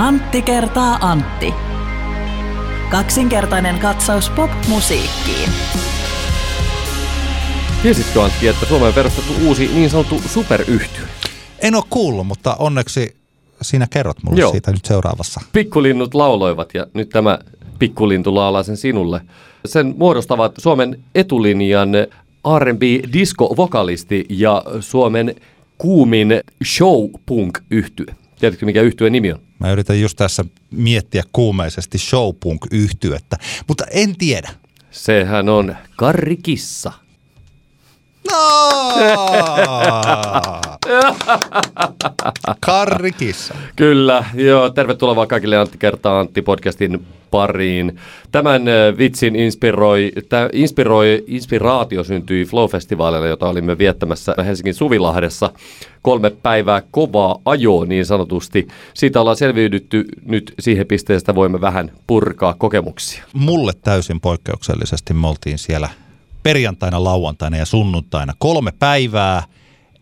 Antti kertaa Antti. Kaksinkertainen katsaus pop-musiikkiin. Tiesitkö Antti, että Suomeen on perustettu uusi niin sanottu superyhtiö? En ole kuullut, mutta onneksi sinä kerrot mulle Joo. siitä nyt seuraavassa. Pikkulinnut lauloivat ja nyt tämä pikkulintu laulaa sen sinulle. Sen muodostavat Suomen etulinjan R&B disco-vokalisti ja Suomen kuumin show-punk yhtye. Tiedätkö mikä yhtyeen nimi on? Mä yritän just tässä miettiä kuumeisesti showpunk yhtyettä, mutta en tiedä. Sehän on Karri Kissa. No! Karri Kissa. Kyllä, joo. Tervetuloa vaan kaikille Antti kertaa Antti podcastin pariin. Tämän vitsin inspiroi, tämä inspiroi, inspiraatio syntyi Flow-festivaalilla, jota olimme viettämässä Helsingin Suvilahdessa. Kolme päivää kovaa ajoa niin sanotusti. Siitä ollaan selviydytty nyt siihen pisteeseen, että voimme vähän purkaa kokemuksia. Mulle täysin poikkeuksellisesti me oltiin siellä perjantaina, lauantaina ja sunnuntaina kolme päivää.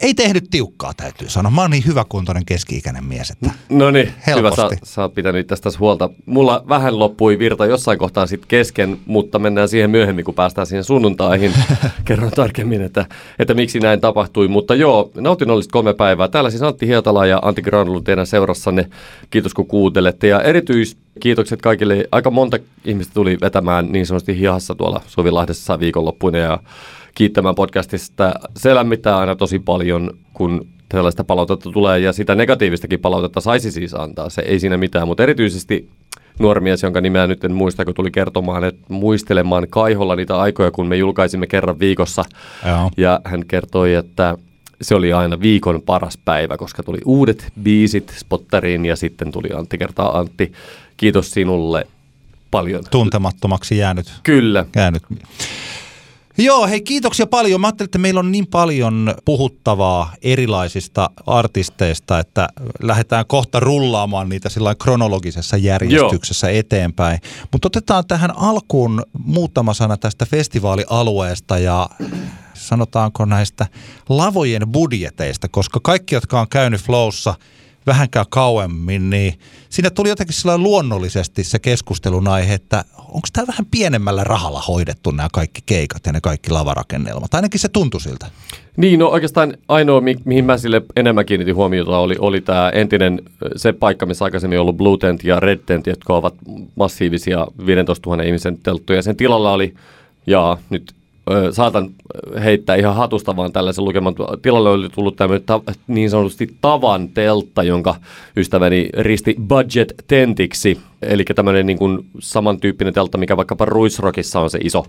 Ei tehnyt tiukkaa, täytyy sanoa. Mä oon niin hyväkuntoinen keski-ikäinen mies, että No niin, hyvä, sä, sä oot pitänyt tästä huolta. Mulla vähän loppui virta jossain kohtaa sitten kesken, mutta mennään siihen myöhemmin, kun päästään siihen sunnuntaihin. Kerron tarkemmin, että, että miksi näin tapahtui. Mutta joo, nautinnollista kolme päivää. Täällä siis Antti Hietala ja Antti Granulu teidän seurassanne. Kiitos kun kuuntelette. Ja erityiskiitokset kaikille. Aika monta ihmistä tuli vetämään niin sanotusti hihassa tuolla Suvilahdessa viikonloppuina ja kiittämään podcastista. Se lämmittää aina tosi paljon, kun tällaista palautetta tulee ja sitä negatiivistakin palautetta saisi siis antaa. Se ei siinä mitään, mutta erityisesti nuori mies, jonka nimeä nyt en muista, kun tuli kertomaan, että muistelemaan kaiholla niitä aikoja, kun me julkaisimme kerran viikossa. Joo. Ja hän kertoi, että se oli aina viikon paras päivä, koska tuli uudet biisit spotteriin ja sitten tuli Antti kertaa Antti. Kiitos sinulle paljon. tuntemattomaksi jäänyt Kyllä. käynyt. Joo, hei kiitoksia paljon. Mä ajattelin, että meillä on niin paljon puhuttavaa erilaisista artisteista, että lähdetään kohta rullaamaan niitä sillä kronologisessa järjestyksessä Joo. eteenpäin. Mutta otetaan tähän alkuun muutama sana tästä festivaalialueesta ja sanotaanko näistä lavojen budjeteista, koska kaikki, jotka on käynyt Flowssa vähänkään kauemmin, niin siinä tuli jotenkin sillä luonnollisesti se keskustelun aihe, että onko tämä vähän pienemmällä rahalla hoidettu nämä kaikki keikat ja ne kaikki lavarakennelmat. Ainakin se tuntui siltä. Niin, no oikeastaan ainoa, mi- mihin mä sille enemmän kiinnitin huomiota, oli, oli tämä entinen, se paikka, missä aikaisemmin ollut Blue Tent ja Red Tent, jotka ovat massiivisia 15 000 ihmisen telttuja. Sen tilalla oli, ja nyt saatan heittää ihan hatusta vaan tällaisen lukeman. Tilalle oli tullut tämmöinen ta- niin sanotusti tavan teltta, jonka ystäväni risti budget tentiksi. Eli tämmöinen niin kuin samantyyppinen teltta, mikä vaikkapa Ruisrockissa on se iso,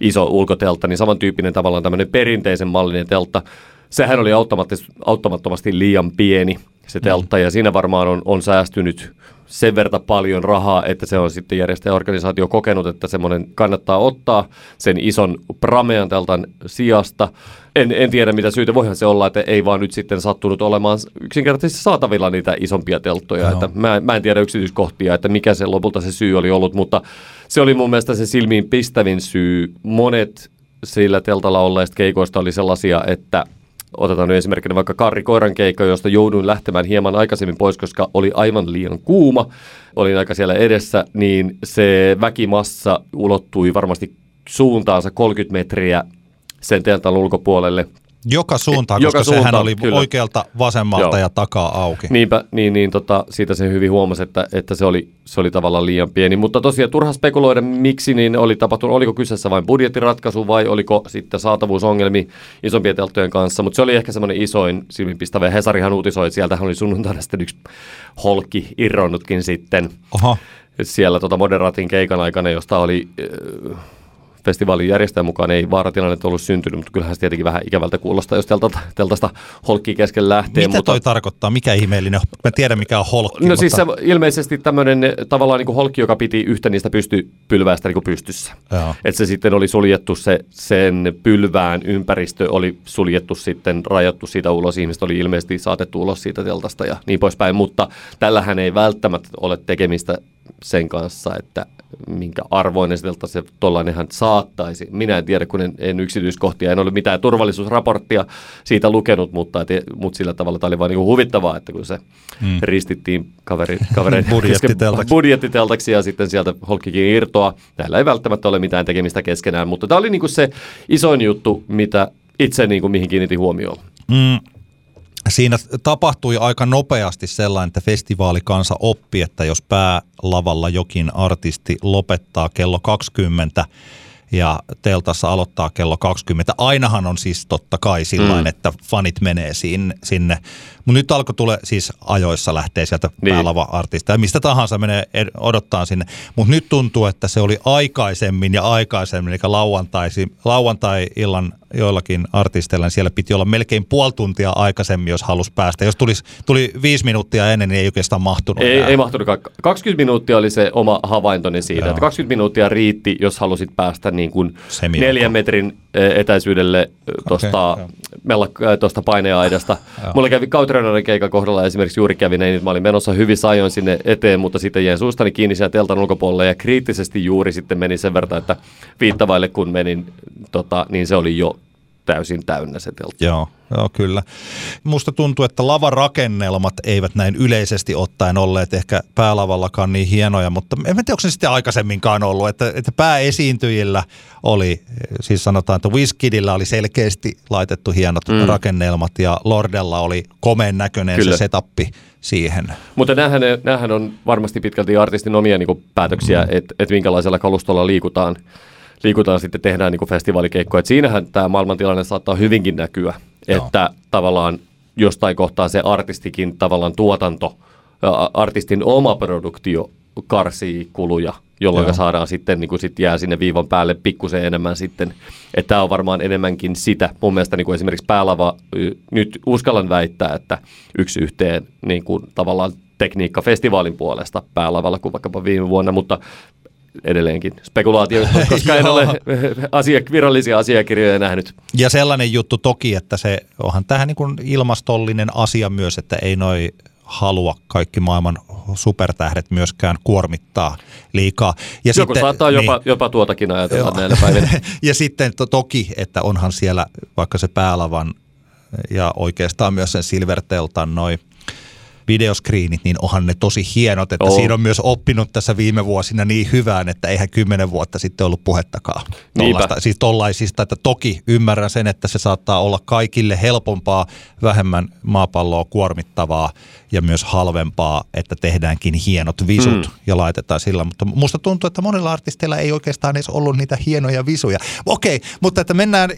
iso ulkoteltta, niin samantyyppinen tavallaan tämmöinen perinteisen mallinen teltta. Sehän oli automaattis- auttamattomasti liian pieni se teltta, ja siinä varmaan on, on säästynyt sen verran paljon rahaa, että se on sitten järjestäjäorganisaatio kokenut, että semmoinen kannattaa ottaa sen ison pramean teltan sijasta. En, en tiedä mitä syytä, voihan se olla, että ei vaan nyt sitten sattunut olemaan yksinkertaisesti saatavilla niitä isompia telttoja. Että mä, mä en tiedä yksityiskohtia, että mikä se lopulta se syy oli ollut, mutta se oli mun mielestä se silmiin pistävin syy. Monet sillä teltalla olleista keikoista oli sellaisia, että otetaan nyt esimerkkinä vaikka Karri Koiran keikka, josta jouduin lähtemään hieman aikaisemmin pois, koska oli aivan liian kuuma. Olin aika siellä edessä, niin se väkimassa ulottui varmasti suuntaansa 30 metriä sen teltan ulkopuolelle. Joka suuntaan, Joka koska sehän suuntaan, oli kyllä. oikealta vasemmalta Joo. ja takaa auki. Niinpä, niin, niin tota, siitä se hyvin huomasi, että, että se, oli, se oli tavallaan liian pieni. Mutta tosiaan turha spekuloida, miksi niin oli tapahtunut, oliko kyseessä vain budjettiratkaisu vai oliko sitten saatavuusongelmi isompien telttojen kanssa. Mutta se oli ehkä semmoinen isoin silminpistävä. Hesarihan uutisoi, että sieltähän oli sunnuntaina sitten yksi holkki irronnutkin sitten Oho, siellä tota moderaatin keikan aikana, josta oli äh, festivaalin järjestäjän mukaan ei vaaratilannetta ollut syntynyt, mutta kyllähän se tietenkin vähän ikävältä kuulostaa, jos teltasta, teltasta holkki kesken lähtee. mitä mutta... toi tarkoittaa? Mikä ihmeellinen? Mä tiedän mikä on holkki. No siis se mutta... ilmeisesti tämmöinen tavallaan niin kuin holkki, joka piti yhtä niistä pystypylväistä niin kuin pystyssä. Että se sitten oli suljettu, se, sen pylvään ympäristö oli suljettu sitten, rajattu siitä ulos. Ihmiset oli ilmeisesti saatettu ulos siitä teltasta ja niin poispäin. Mutta tällähän ei välttämättä ole tekemistä sen kanssa, että minkä arvoinen sieltä se tuollainenhan saattaisi. Minä en tiedä, kun en, en yksityiskohtia, en ole mitään turvallisuusraporttia siitä lukenut, mutta, et, mutta sillä tavalla tämä oli vain niin huvittavaa, että kun se hmm. ristittiin kaveri, kavereiden budjettiteltaksi. budjettiteltaksi ja sitten sieltä holkkikin irtoa. Näillä ei välttämättä ole mitään tekemistä keskenään, mutta tämä oli niin kuin se isoin juttu, mitä itse niin kuin mihin kiinnitin huomioon. Mm, siinä tapahtui aika nopeasti sellainen, että festivaalikansa oppi, että jos päälavalla jokin artisti lopettaa kello 20 ja teltassa aloittaa kello 20. Ainahan on siis totta kai sillä mm. että fanit menee sinne. sinne. Mutta nyt alkoi tule siis ajoissa lähtee sieltä niin. päälava-artista ja mistä tahansa menee odottaa sinne. Mutta nyt tuntuu, että se oli aikaisemmin ja aikaisemmin, eli lauantai-illan joillakin artisteilla, niin siellä piti olla melkein puoli tuntia aikaisemmin, jos halusi päästä. Jos tulisi, tuli viisi minuuttia ennen, niin ei oikeastaan mahtunut. Ei, ei mahtunut. 20 minuuttia oli se oma havaintoni siitä, Joo. että 20 minuuttia riitti, jos halusit päästä niin kuin neljän metrin e, etäisyydelle tuosta okay, tuosta paineaidasta. Mulla kävi Kautrenoiden keikan kohdalla esimerkiksi juuri kävi niin, että mä olin menossa hyvin ajoin sinne eteen, mutta sitten jäin suustani kiinni siellä teltan ulkopuolelle ja kriittisesti juuri sitten meni sen verran, että viittavaille kun menin, tota, niin se oli jo täysin täynnä se teltta. Joo, joo, kyllä. Musta tuntuu, että lavarakennelmat eivät näin yleisesti ottaen olleet ehkä päälavallakaan niin hienoja, mutta en tiedä, onko se sitten aikaisemminkaan ollut, että, että pääesiintyjillä oli, siis sanotaan, että Wizkidillä oli selkeästi laitettu hienot mm. rakennelmat ja Lordella oli komeen näköinen kyllä. se setappi siihen. Mutta näähän, näähän on varmasti pitkälti artistin omia niin päätöksiä, mm. että et minkälaisella kalustolla liikutaan liikutaan sitten, tehdään niin festivaalikeikkoja. Et siinähän tämä maailmantilanne saattaa hyvinkin näkyä, Joo. että tavallaan jostain kohtaa se artistikin tavallaan tuotanto, artistin oma produktio karsii kuluja, jolloin Joo. saadaan sitten, niin kuin sit jää sinne viivan päälle pikkusen enemmän sitten. Että tämä on varmaan enemmänkin sitä. Mun mielestä niin kuin esimerkiksi Päälava, nyt uskallan väittää, että yksi yhteen niin kuin tavallaan tekniikka festivaalin puolesta päälavalla kuin vaikkapa viime vuonna, mutta edelleenkin spekulaatio, koska en ole asia, virallisia asiakirjoja nähnyt. Ja sellainen juttu toki, että se onhan tähän niin kuin ilmastollinen asia myös, että ei noi halua kaikki maailman supertähdet myöskään kuormittaa liikaa. Ja Joku sitten, saattaa jopa, niin, jopa tuotakin ajatella joo. näillä päivinä. ja sitten to, toki, että onhan siellä vaikka se päälavan ja oikeastaan myös sen Silverteltan noin videoskriinit, niin onhan ne tosi hienot, että oh. siinä on myös oppinut tässä viime vuosina niin hyvään, että eihän kymmenen vuotta sitten ollut puhettakaan. Tollaista, siis tollaisista, että toki ymmärrän sen, että se saattaa olla kaikille helpompaa, vähemmän maapalloa kuormittavaa ja myös halvempaa, että tehdäänkin hienot visut mm. ja laitetaan sillä. Mutta musta tuntuu, että monilla artisteilla ei oikeastaan edes ollut niitä hienoja visuja. Okei, mutta että mennään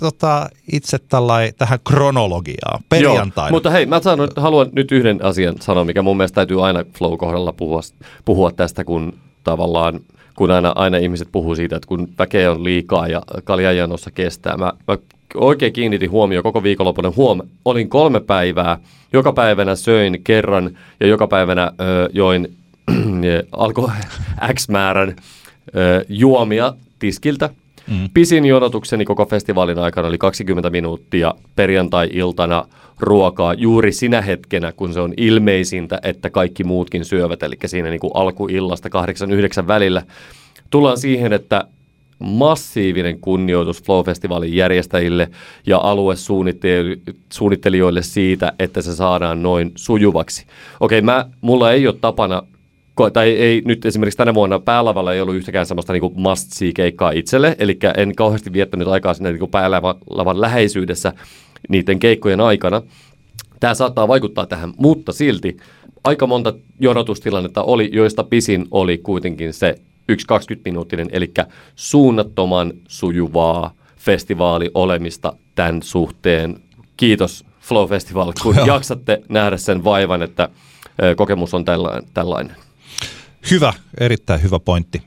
tota, itse tällai, tähän kronologiaan perjantaina. Joo, mutta hei, mä sanon, haluan nyt yhden asian sanoa, mikä mun mielestä täytyy aina flow-kohdalla puhua, puhua tästä, kun tavallaan kun aina, aina ihmiset puhuu siitä, että kun väkeä on liikaa ja kaljajanossa kestää. Mä, mä oikein kiinnitin huomioon koko viikonlopun. Huom, olin kolme päivää, joka päivänä söin kerran ja joka päivänä ö, join alkoi X määrän ö, juomia tiskiltä. Mm. Pisin jonotukseni koko festivaalin aikana oli 20 minuuttia perjantai-iltana ruokaa juuri sinä hetkenä, kun se on ilmeisintä, että kaikki muutkin syövät, eli siinä niin kuin alkuillasta 8-9 välillä. Tullaan siihen, että massiivinen kunnioitus Flow-festivaalin järjestäjille ja aluesuunnittelijoille siitä, että se saadaan noin sujuvaksi. Okei, mä, mulla ei ole tapana tai ei nyt esimerkiksi tänä vuonna päälavalla ei ollut yhtäkään sellaista niin must see keikkaa itselle, eli en kauheasti viettänyt aikaa sinne niin päälavan läheisyydessä niiden keikkojen aikana. Tämä saattaa vaikuttaa tähän, mutta silti aika monta jonotustilannetta oli, joista pisin oli kuitenkin se 1-20 minuuttinen, eli suunnattoman sujuvaa festivaali olemista tämän suhteen. Kiitos Flow Festival, kun jaksatte nähdä sen vaivan, että kokemus on tällainen. Hyvä, erittäin hyvä pointti.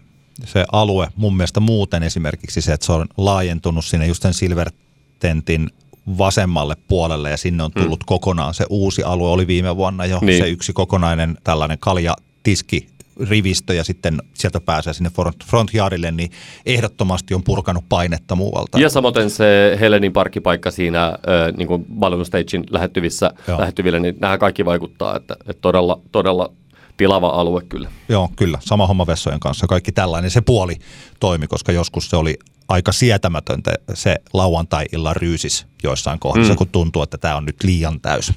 Se alue mun mielestä muuten esimerkiksi se, että se on laajentunut sinne just sen Silver Tentin vasemmalle puolelle ja sinne on tullut mm. kokonaan se uusi alue. Oli viime vuonna jo niin. se yksi kokonainen tällainen kaljatiski rivistö ja sitten sieltä pääsee sinne front, front yardille, niin ehdottomasti on purkanut painetta muualta. Ja samoin se Helenin parkkipaikka siinä äh, niin kuin Balloon Stagein lähettyvissä, lähettyvillä, niin nämä kaikki vaikuttaa, että, että todella, todella tilava alue kyllä. Joo, kyllä. Sama homma vessojen kanssa. Kaikki tällainen. Se puoli toimi, koska joskus se oli aika sietämätöntä se lauantai-illan ryysis joissain kohdissa, mm. kun tuntuu, että tämä on nyt liian täys.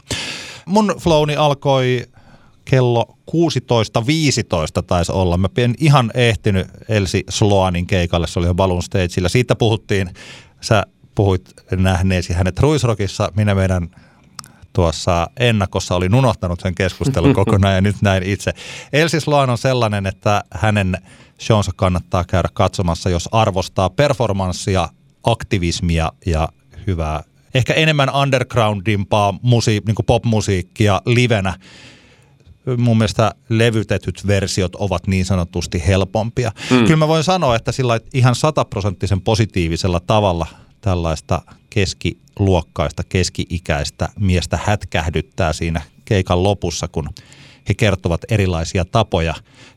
Mun flowni alkoi kello 16.15 taisi olla. Mä en ihan ehtinyt Elsi Sloanin keikalle, se oli jo Balloon Stageillä. Siitä puhuttiin, sä puhuit nähneesi hänet Ruisrokissa, minä meidän tuossa ennakossa olin unohtanut sen keskustelun kokonaan ja nyt näin itse. Elsi Sloan on sellainen, että hänen shownsa kannattaa käydä katsomassa, jos arvostaa performanssia, aktivismia ja hyvää, ehkä enemmän undergroundimpaa musi, niin popmusiikkia livenä mun mielestä levytetyt versiot ovat niin sanotusti helpompia. Mm. Kyllä mä voin sanoa, että sillä ihan sataprosenttisen positiivisella tavalla tällaista keskiluokkaista, keski-ikäistä miestä hätkähdyttää siinä keikan lopussa, kun he kertovat erilaisia tapoja,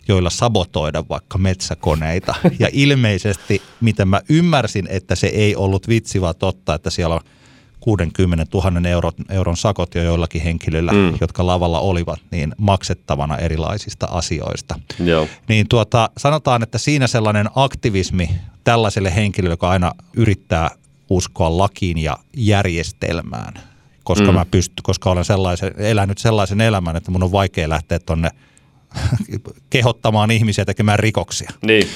joilla sabotoida vaikka metsäkoneita. Ja ilmeisesti, miten mä ymmärsin, että se ei ollut vitsi, vaan totta, että siellä on 60 000 euron, euron sakot jo joillakin henkilöillä, mm. jotka lavalla olivat, niin maksettavana erilaisista asioista. Joo. Niin tuota, sanotaan, että siinä sellainen aktivismi tällaiselle henkilölle, joka aina yrittää uskoa lakiin ja järjestelmään, koska, mm. mä pysty, koska olen sellaisen, elänyt sellaisen elämän, että mun on vaikea lähteä tuonne kehottamaan ihmisiä tekemään rikoksia. Niin.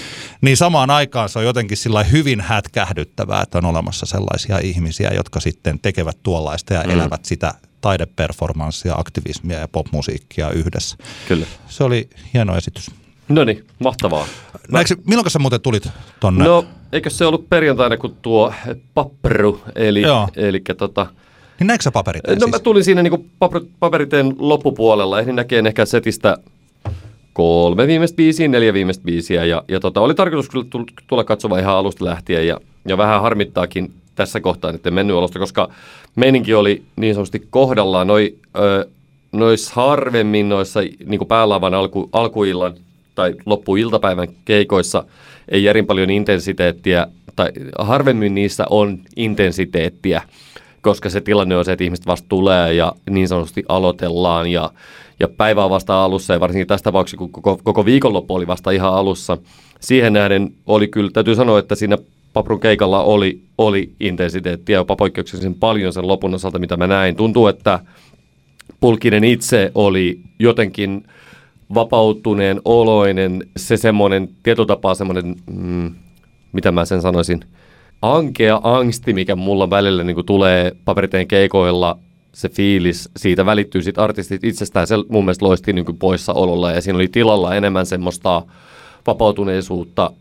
Niin samaan aikaan se on jotenkin sillä hyvin hätkähdyttävää, että on olemassa sellaisia ihmisiä, jotka sitten tekevät tuollaista ja mm. elävät sitä taideperformanssia, aktivismia ja popmusiikkia yhdessä. Kyllä. Se oli hieno esitys. No niin, mahtavaa. Näetkö, milloin sä muuten tulit tonne? No, eikö se ollut perjantaina, kun tuo papperu, eli, eli tota, niin näetkö sä paperiteen No siis? mä tulin siinä niin paperiteen loppupuolella, ehdin näkeen ehkä setistä kolme viimeistä biisiä, neljä viimeistä biisiä ja, ja tota, oli tarkoitus kyllä tulla katsomaan ihan alusta lähtien ja, ja vähän harmittaakin tässä kohtaa, mennyt olosta, koska meininki oli niin sanotusti kohdallaan. Noi, ö, nois harvemmin noissa niin päälaavan alku, alkuillan tai loppuiltapäivän keikoissa ei järin paljon intensiteettiä, tai harvemmin niissä on intensiteettiä, koska se tilanne on se, että ihmiset vasta tulee ja niin sanotusti aloitellaan ja ja päivä on vasta alussa ja varsinkin tässä tapauksessa, kun koko, koko viikonloppu oli vasta ihan alussa. Siihen nähden oli kyllä, täytyy sanoa, että siinä Paprun keikalla oli, oli intensiteettiä jopa poikkeuksellisen paljon sen lopun osalta, mitä mä näin. Tuntuu, että Pulkinen itse oli jotenkin vapautuneen oloinen, se semmoinen tietotapaa semmoinen, mm, mitä mä sen sanoisin, ankea angsti, mikä mulla välillä niin kuin tulee paperiteen keikoilla se fiilis siitä välittyy siitä artistit itsestään. Se mun mielestä loisti niin kuin poissaololla ja siinä oli tilalla enemmän semmoista vapautuneisuutta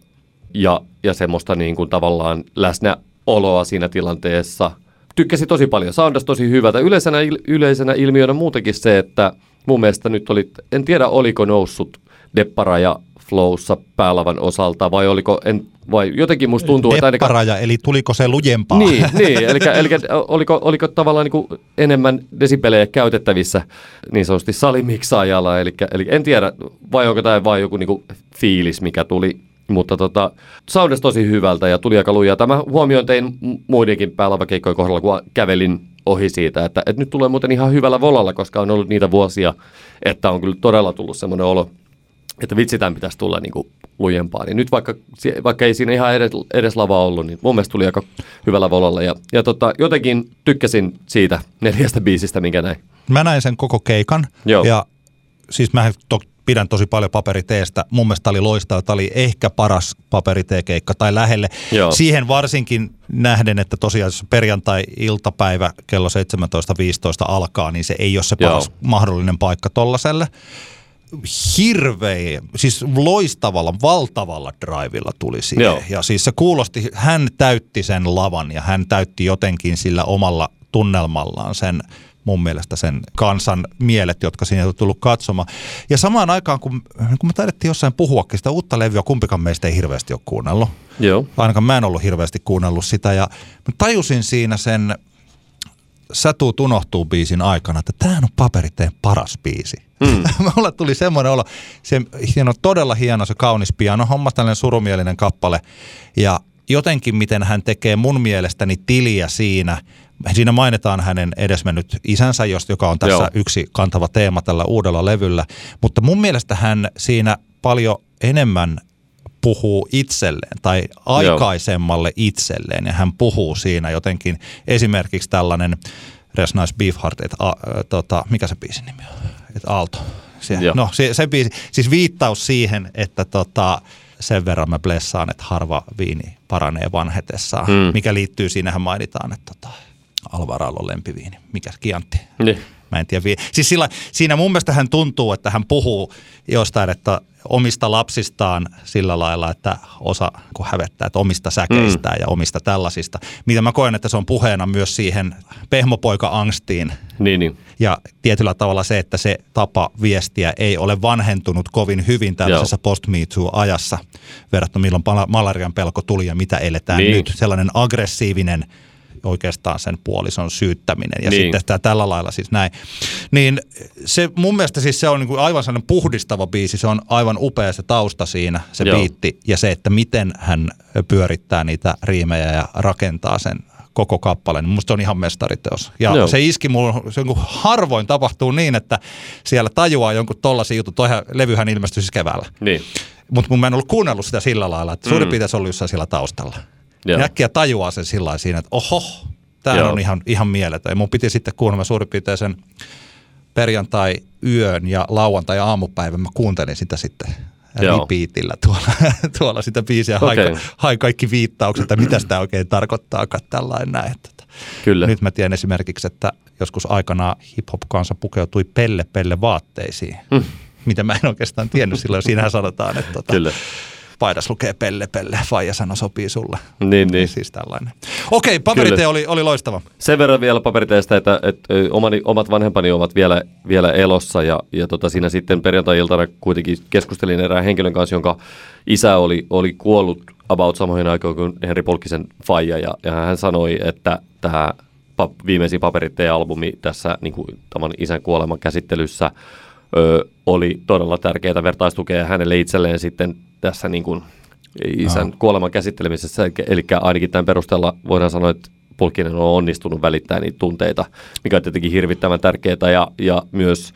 ja, ja semmoista niin kuin tavallaan läsnäoloa siinä tilanteessa. Tykkäsin tosi paljon, soundas tosi hyvältä. Yleisenä, yleisenä ilmiönä muutenkin se, että mun mielestä nyt oli, en tiedä oliko noussut Deppara ja Flowssa päälavan osalta vai oliko, en vai jotenkin musta tuntuu, että ainakaan... eli tuliko se lujempaa? Niin, niin eli, eli oliko, oliko tavallaan niin kuin enemmän desibelejä käytettävissä niin sanotusti salimiksaajalla, eli, eli en tiedä, vai onko tämä vain joku niin kuin fiilis, mikä tuli mutta tota, soundasi tosi hyvältä ja tuli aika lujaa. Tämä huomioon tein muidenkin päälavakeikkojen kohdalla, kun kävelin ohi siitä, että, että nyt tulee muuten ihan hyvällä volalla, koska on ollut niitä vuosia, että on kyllä todella tullut semmoinen olo, että vitsi tämän pitäisi tulla niin kuin lujempaa. Niin nyt vaikka, vaikka ei siinä ihan edes, edes lava ollut, niin mun mielestä tuli aika hyvällä volalla. Ja, ja tota, jotenkin tykkäsin siitä neljästä biisistä, minkä näin. Mä näin sen koko keikan. Joo. Ja siis mä to, pidän tosi paljon paperiteestä. Mun mielestä oli loistava. Tämä oli ehkä paras paperiteekeikka tai lähelle. Joo. Siihen varsinkin nähden, että tosiaan perjantai-iltapäivä kello 17.15 alkaa, niin se ei ole se paras Joo. mahdollinen paikka tollaselle hirveä, siis loistavalla, valtavalla drivilla tuli siihen. Joo. Ja siis se kuulosti, hän täytti sen lavan ja hän täytti jotenkin sillä omalla tunnelmallaan sen mun mielestä sen kansan mielet, jotka siinä on tullut katsomaan. Ja samaan aikaan, kun, kun me taidettiin jossain puhuakin sitä uutta levyä, kumpikaan meistä ei hirveästi ole kuunnellut. Joo. Ainakaan mä en ollut hirveästi kuunnellut sitä ja mä tajusin siinä sen Sä tuut unohtuu biisin aikana, että tämä on paperiteen paras biisi. Mm. Mulle tuli semmoinen olo, se, on todella hieno se kaunis piano, homma tällainen surumielinen kappale ja jotenkin miten hän tekee mun mielestäni tiliä siinä, Siinä mainitaan hänen edesmennyt isänsä, joka on tässä Joo. yksi kantava teema tällä uudella levyllä. Mutta mun mielestä hän siinä paljon enemmän puhuu itselleen tai aikaisemmalle itselleen ja hän puhuu siinä jotenkin esimerkiksi tällainen Res Nice Beefheart, että a, ä, tota, mikä se biisin nimi on? Että Aalto. Se, Joo. no se, se biisi, siis viittaus siihen, että tota, sen verran mä blessaan, että harva viini paranee vanhetessaan, Mm. mikä liittyy, siinähän mainitaan, että tota, Alvaralo on lempiviini, mikä Kiantti, Niin. Mä en tiedä. Siis sillä, siinä mun mielestä hän tuntuu, että hän puhuu jostain, että omista lapsistaan sillä lailla, että osa kun hävettää, että omista säkeistään mm. ja omista tällaisista. Mitä mä koen, että se on puheena myös siihen pehmopoika-angstiin. Niin, niin. Ja tietyllä tavalla se, että se tapa viestiä ei ole vanhentunut kovin hyvin tällaisessa post ajassa verrattuna milloin malarian pelko tuli ja mitä eletään Niin. nyt. Sellainen aggressiivinen oikeastaan sen puolison syyttäminen ja Niin. sitten sitä tällä lailla siis näin. Niin se mun mielestä siis se on niin kuin aivan sellainen puhdistava biisi, se on aivan upea se tausta siinä, se Joo. biitti ja se, että miten hän pyörittää niitä riimejä ja rakentaa sen koko kappaleen. Musta on ihan mestariteos. Ja Joo. se iski mulla, se on kuin harvoin tapahtuu niin, että siellä tajuaa jonkun tollaisen jutun. Toihan levyhän ilmestyi siis keväällä. niin. Mutta mun mä en ollut kuunnellut sitä sillä lailla, että suurin piirtein se oli jossain siellä taustalla. Joo. Ja äkkiä tajuaa sen sillä siinä, että oho, tämä on ihan, ihan mieletön. Ja mun piti sitten kuunnella suurin piirtein sen perjantai-yön ja lauantai-aamupäivän. Mä kuuntelin sitä sitten repeatillä tuolla, tuolla sitä biisiä. Okay. Hain kaikki viittaukset, että mitä sitä oikein tarkoittaakaan tällainen näin. Että Kyllä. Nyt mä tiedän esimerkiksi, että joskus aikanaan hip-hop-kansa pukeutui pelle-pelle vaatteisiin. Mm. Mitä mä en oikeastaan tiennyt silloin. Siinähän sanotaan, että tota, Kyllä. Paidas lukee pelle pelle, faija sano sopii sulle. Niin, niin. Siis tällainen. Okei, paperitee Kyllä. oli, oli loistava. Sen verran vielä paperiteistä, että, että omani, omat vanhempani ovat vielä, vielä elossa ja, ja tota, siinä sitten perjantai-iltana kuitenkin keskustelin erään henkilön kanssa, jonka isä oli, oli kuollut about samoihin aikoihin kuin Henri Polkkisen faija ja, ja hän sanoi, että tämä pa, viimeisin paperitteen-albumi tässä niin kuin, tämän isän kuoleman käsittelyssä ö, oli todella tärkeää vertaistukea hänelle itselleen sitten tässä niin kuin, isän Joo. kuoleman käsittelemisessä. Eli ainakin tämän perusteella voidaan sanoa, että Pulkkinen on onnistunut välittämään niitä tunteita, mikä on tietenkin hirvittävän tärkeää ja, ja myös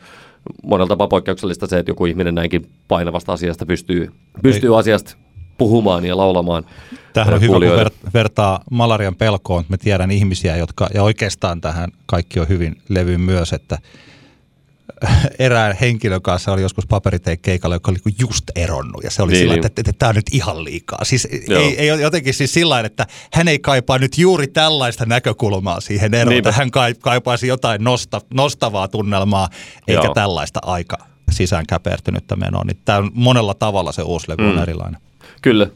monella tapaa poikkeuksellista se, että joku ihminen näinkin painavasta asiasta pystyy, pystyy asiasta puhumaan ja laulamaan. Tämähän on hyvä, kun ver, vertaa malarian pelkoon. Mä tiedän ihmisiä, jotka, ja oikeastaan tähän kaikki on hyvin levy myös, että erään henkilön kanssa oli joskus paperiteen keikalla, joka oli just eronnut. Ja se oli Niin, sillä, että, että, tämä on nyt ihan liikaa. Siis Joo. ei, ei jotenkin siis sillä että hän ei kaipaa nyt juuri tällaista näkökulmaa siihen eroon. Niinpä. Hän kai- kaipaisi jotain nosta, nostavaa tunnelmaa, eikä Joo. tällaista aika sisään käpertynyttä menoa. Niin tämä on monella tavalla se uusi levy on Mm. erilainen. Kyllä.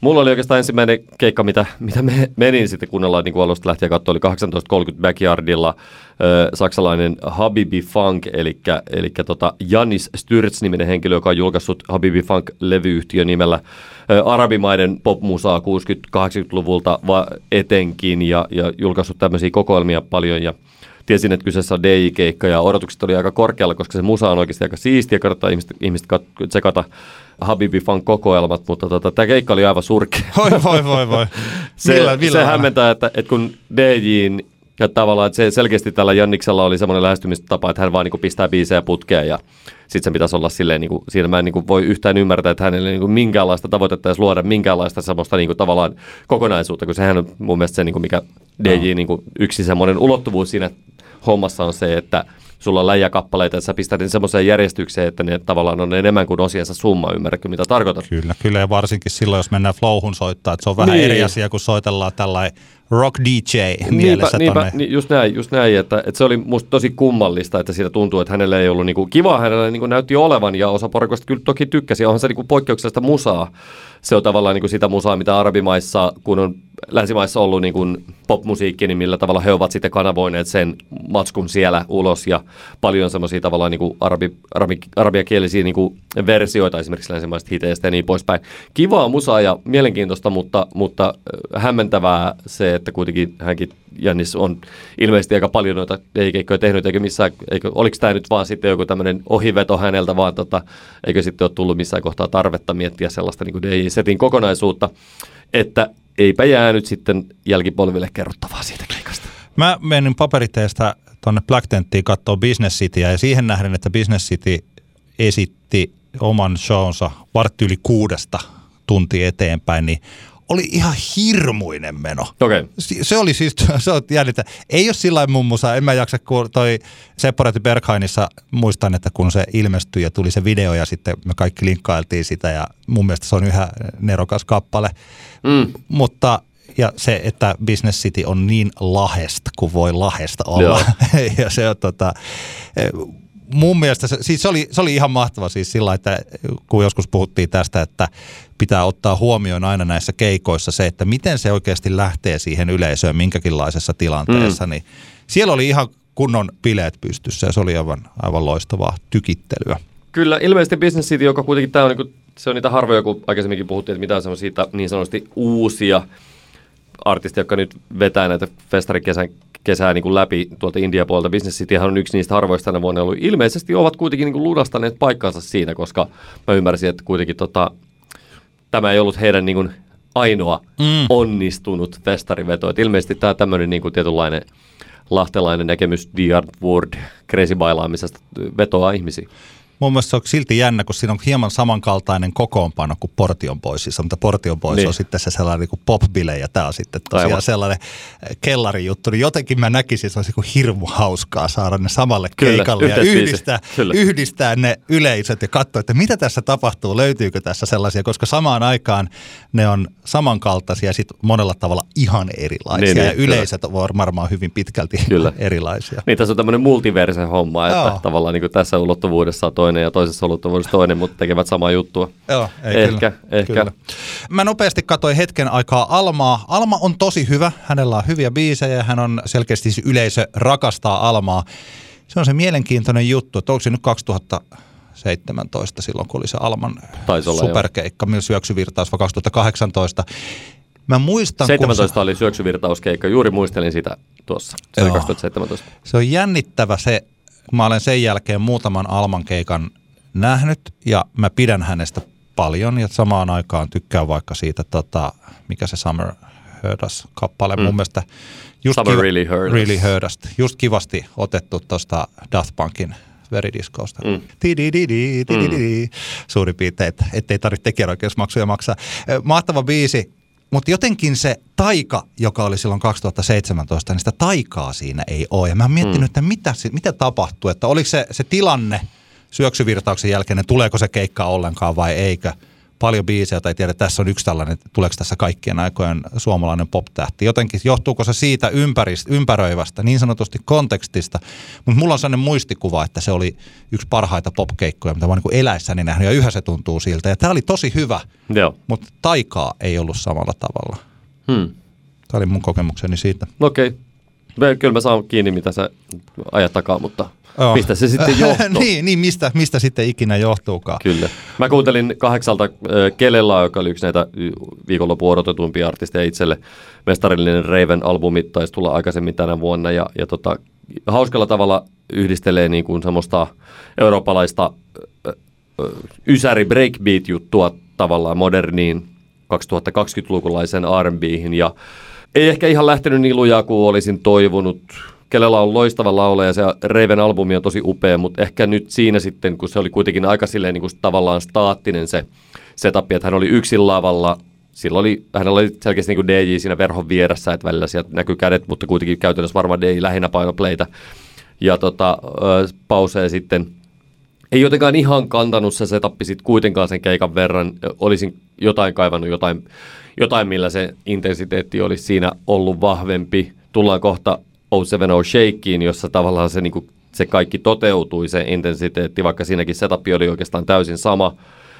Mulla oli oikeastaan ensimmäinen keikka, mitä, mitä me menin sitten kuunnellaan niin kuin alusta lähtien katsoa, oli 1830 Backyardilla äh, saksalainen Habibi Funk, eli, eli tota Janis Stürz-niminen henkilö, joka on julkaissut Habibi Funk-levyyhtiön nimellä äh, arabimaiden popmusaa 60-80-luvulta va- etenkin ja, ja julkaissut tämmöisiä kokoelmia paljon ja tiesin, että kyseessä on DJ-keikka ja odotukset oli aika korkealla, koska se musa on oikeasti aika siistiä, kannattaa ihmiset, ihmiset kat- tsekata Habibi Funk kokoelmat, mutta tota, tämä keikka oli aivan surkea. Voi, voi, voi, voi. Se, Millä- millä se hämmentää, että, että kun DJin ja tavallaan, että se selkeästi tällä Janniksella oli semmoinen lähestymistapa, että hän vaan niin pistää biisejä putkeen ja sitten se pitäisi olla silleen, niin kuin, siinä mä en niin kuin voi yhtään ymmärtää, että hänelle niin kuin minkäänlaista tavoitetta edes luoda minkäänlaista semmoista niin kuin, tavallaan kokonaisuutta, kun sehän on mun mielestä se, niin kuin, mikä DJ niin kuin, yksi semmoinen ulottuvuus siinä hommassa on se, että sulla on läjäkappaleita, että sä pistät ne semmoiseen järjestykseen, että ne tavallaan on enemmän kuin osiensa summa, ymmärrätkö mitä tarkoitan? Kyllä, kyllä ja varsinkin silloin, jos mennään flowhun soittaa, että se on vähän Niin. eri asia, kun soitellaan tällainen rock DJ Niinpä, mielessä niinpä tonne. ni, just näin, just näin että, että se oli musta tosi kummallista, että siitä tuntuu, että hänelle ei ollut niinku, kiva hänelle niinku näytti olevan ja osa porukasta kyllä toki tykkäsi. Onhan se niinku poikkeuksellista musaa. Se on tavallaan niinku sitä musaa, mitä arabimaissa, kun on länsimaissa ollut niinku popmusiikki, niin millä tavalla he ovat sitten kanavoineet sen matskun siellä ulos ja paljon semmoisia tavallaan niinku arabi, arabi, arabiakielisiä niinku versioita esimerkiksi länsimaisista hiteistä ja niin poispäin. Kivaa musaa ja mielenkiintoista, mutta, mutta hämmentävää se, että kuitenkin hänkin Jannis on ilmeisesti aika paljon noita DJ-keikkoja tehnyt, eikö missään, eikö, oliko tämä nyt vaan sitten joku tämmöinen ohiveto häneltä, vaan tota, eikö sitten ole tullut missään kohtaa tarvetta miettiä sellaista niin DJ-setin kokonaisuutta, että eipä jäänyt sitten jälkipolville kerrottavaa siitä keikasta. Mä menin paperiteesta tuonne Black Tenttiin katsoa Business Cityä ja siihen nähden, että Business City esitti oman shownsa vartti yli kuudesta tunti eteenpäin, niin oli ihan hirmuinen meno. Si- Se oli siis, se on jännitä. Ei ole sillä lailla mummusa, en mä jaksa, kun toi Separati Berghainissa muistan, että kun se ilmestyi ja tuli se video ja sitten me kaikki linkkailtiin sitä ja mun mielestä se on yhä nerokas kappale. Mm. Mutta ja se, että Business City on niin lahesta kuin voi lahesta olla. Joo. ja se on tota, eh, mun mielestä se, siis se, oli, se oli ihan mahtava siis sillä, että kun joskus puhuttiin tästä, että pitää ottaa huomioon aina näissä keikoissa se, että miten se oikeasti lähtee siihen yleisöön minkäkinlaisessa tilanteessa, mm. niin siellä oli ihan kunnon bileet pystyssä ja se oli aivan, aivan loistavaa tykittelyä. Kyllä, ilmeisesti Business City, joka kuitenkin tämä on, niin se on niitä harvoja, kun aikaisemminkin puhuttiin, että mitä on semmoisia niin sanotusti uusia artisteja, jotka nyt vetää näitä festarikesän kesää niin kuin läpi tuolta India puolelta. Business Cityhän on yksi niistä harvoista tänä vuonna ollut. Ilmeisesti ovat kuitenkin niin kuin lunastaneet paikkansa siinä, koska mä ymmärsin, että kuitenkin tota, tämä ei ollut heidän niin kuin ainoa mm. onnistunut festariveto. Et ilmeisesti tämä tämmöinen niin kuin tietynlainen lahtelainen näkemys The Art Word crazy bailaamisesta vetoaa ihmisiä. Mun mielestä se on silti jännä, kun siinä on hieman samankaltainen kokoonpano kuin Portion Boysissa, mutta Portion Boys niin. On sitten se sellainen niin pop-bile ja tämä on sitten tosiaan Aivan. sellainen kellarin juttu. Niin jotenkin mä näkisin, että se olisi niin hirmu hauskaa saada ne samalle Kyllä, keikalle ja yhdistää, Kyllä. yhdistää ne yleisöt ja katsoa, että mitä tässä tapahtuu, löytyykö tässä sellaisia, koska samaan aikaan ne on samankaltaisia ja sitten monella tavalla ihan erilaisia Niin, niin, ja kyllä. yleisöt ovat varmaan hyvin pitkälti Kyllä. erilaisia. Niin tässä on tämmöinen multiverse homma, että Joo. tavallaan niin kuin tässä ulottuvuudessa on toinen ja toisessa ulottuvuudessa toinen, mutta tekevät samaa juttua. Joo, ei, Ehkä, kyllä, ehkä. Kyllä. Mä nopeasti katsoin hetken aikaa Almaa. Alma on tosi hyvä, hänellä on hyviä biisejä, hän on selkeästi siis yleisö rakastaa Almaa. Se on se mielenkiintoinen juttu, että onko se nyt 2017 silloin, kun oli se Alman olla, superkeikka, myös syöksyvirtaus vai 2018. Mä muistan, kun 17 oli syöksyvirtauskeikka, juuri muistelin sitä tuossa. Se oli Joo. 2017. se, se on jännittävä se, kun mä olen sen jälkeen muutaman Alman keikan nähnyt ja mä pidän hänestä paljon ja samaan aikaan tykkään vaikka siitä, tota, mikä se Summer Heard Us-kappale Mm. mun mielestä. Just Summer Really Heard Us. really heard us. Just kivasti otettu tuosta Daft Punkin Veridiscosta. Mm. Tidididi. Suurin piirtein, että ettei tarvitse tekijänoikeusmaksuja maksaa. Mahtava biisi, mutta jotenkin se taika, joka oli silloin 2017, niin sitä taikaa siinä ei ole. Ja mä oon miettinyt, Mm. että mitä, mitä tapahtui, että oliko se, se tilanne syöksyvirtauksen jälkeen, tuleeko se keikka ollenkaan vai eikö. Paljon biisejä, joita ei tiedä, tässä on yksi tällainen, tuleeko tässä kaikkien aikojen suomalainen pop-tähti. Jotenkin johtuuko se siitä ympärist, ympäröivästä, niin sanotusti kontekstista. Mutta mulla on sellainen muistikuva, että se oli yksi parhaita popkeikkoja, mitä mä oon niin eläissäni nähnyt, ja yhä se tuntuu siltä. Ja tämä oli tosi hyvä, Joo. mutta taikaa ei ollut samalla tavalla. Hmm. Tämä oli mun kokemukseni siitä. Okei. Okay. Kyllä mä saan kiinni, mitä sä ajat takaa, mutta Joo. mistä se sitten johtuu? niin, niin mistä, mistä sitten ikinä johtuukaan. Kyllä. Mä kuuntelin kahdeksalta äh, Kelella, joka oli yksi näitä viikonlopun odotetuimpia artisteja itselle. Mestarillinen Raven albumi taisi tulla aikaisemmin tänä vuonna ja, ja tota, hauskalla tavalla yhdistelee niin kuin semmoista eurooppalaista ysäri breakbeat juttua tavallaan moderniin 2020-lukulaisen R&Bihin ja ei ehkä ihan lähtenyt niin lujaa kuin olisin toivonut. Kelellä on loistava laulaja ja se Raven albumi on tosi upea, mutta ehkä nyt siinä sitten, kun se oli kuitenkin aika silleen niin kuin tavallaan staattinen se setup, että hän oli yksin lavalla, silloin oli, hänellä oli selkeästi niin kuin DJ siinä verhon vieressä, että välillä sieltä näkyy kädet, mutta kuitenkin käytännössä varmaan DJ lähinnä painopleitä. Ja tota, pausee sitten ei jotenkaan ihan kantanut se setappi sitten kuitenkaan sen keikan verran. Olisin jotain kaivannut, jotain, jotain millä se intensiteetti olisi siinä ollut vahvempi. Tullaan kohta 070 Shakeen, jossa tavallaan se, niin se kaikki toteutui, se intensiteetti, vaikka siinäkin setappi oli oikeastaan täysin sama.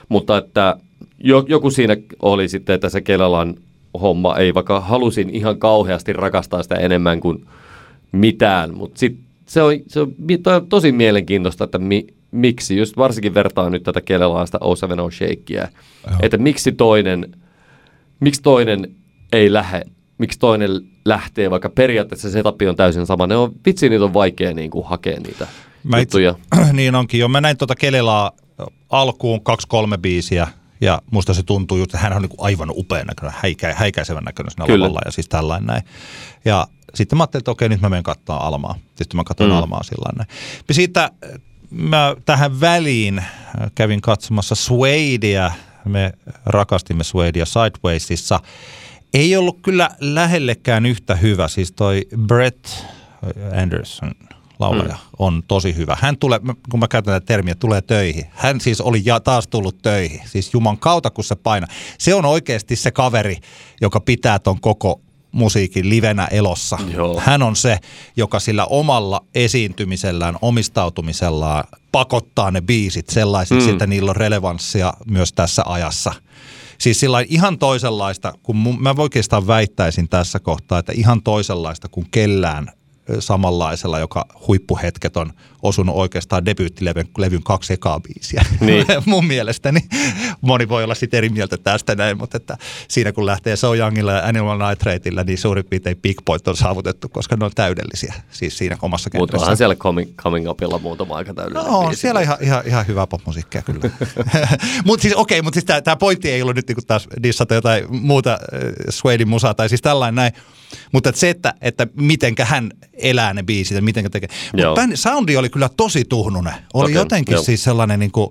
Mutta että jo, joku siinä oli sitten, että se Kelalan homma ei, vaikka halusin ihan kauheasti rakastaa sitä enemmän kuin mitään, mutta sitten se on, se on, tosi mielenkiintoista, että mi, miksi, just varsinkin vertaa nyt tätä kelelaista 070 Shakea, että miksi toinen, miksi toinen ei lähde, miksi toinen lähtee, vaikka periaatteessa se setup on täysin sama. Ne on, vitsi, niitä on vaikea niin kuin, hakea niitä Mä itse, juttuja. niin onkin jo. Mä näin tuota Kelelaa alkuun kaksi-kolme biisiä ja musta se tuntuu just, että hän on niin kuin aivan upean näköinen, häikä, häikäisevän näköinen siinä Kyllä. lavalla ja siis tällainen näin. Ja sitten mä ajattelin, että okei, nyt mä menen katsoa Almaa. Sitten mä katsoin mm. Almaa sillä tavalla. Siitä mä tähän väliin kävin katsomassa Suadea. Me rakastimme Suadea Sidewaysissa. Ei ollut kyllä lähellekään yhtä hyvä. Siis toi Brett Anderson laulaja mm. on tosi hyvä. Hän tulee, kun mä käytän tätä termiä, tulee töihin. Hän siis oli ja taas tullut töihin. Siis Juman kautta, kun se paina. Se on oikeasti se kaveri, joka pitää ton koko musiikin livenä elossa. Joo. Hän on se, joka sillä omalla esiintymisellään, omistautumisellaan pakottaa ne biisit sellaisiksi, mm. että niillä on relevanssia myös tässä ajassa. Siis sillä ihan toisenlaista, kun mun, mä oikeastaan väittäisin tässä kohtaa, että ihan toisenlaista kuin kellään samanlaisella, joka huippuhetket on osunut oikeastaan debyyttilevyn levyn kaksi ekaa biisiä. Niin. Mun mielestäni moni voi olla sitten eri mieltä tästä näin, mutta että siinä kun lähtee So Youngilla ja Animal Nitrateilla, niin suurin piirtein big point on saavutettu, koska ne on täydellisiä siis siinä omassa kentässä. Mutta onhan siellä coming, coming Upilla muutama aika täydellinen No on biisi. siellä ihan, ihan, ihan hyvää popmusiikkia kyllä. mutta siis okei, okay, mutta siis tämä pointti ei ollut nyt niinku taas dissata jotain muuta äh, Suedin musaa tai siis tällainen näin. Mutta että se, että, että mitenkä hän elää ne biisit ja mitenkä tekee. Mutta soundi oli kyllä tosi tuhnunen. Oli okay, jotenkin jo. siis sellainen, niin kuin,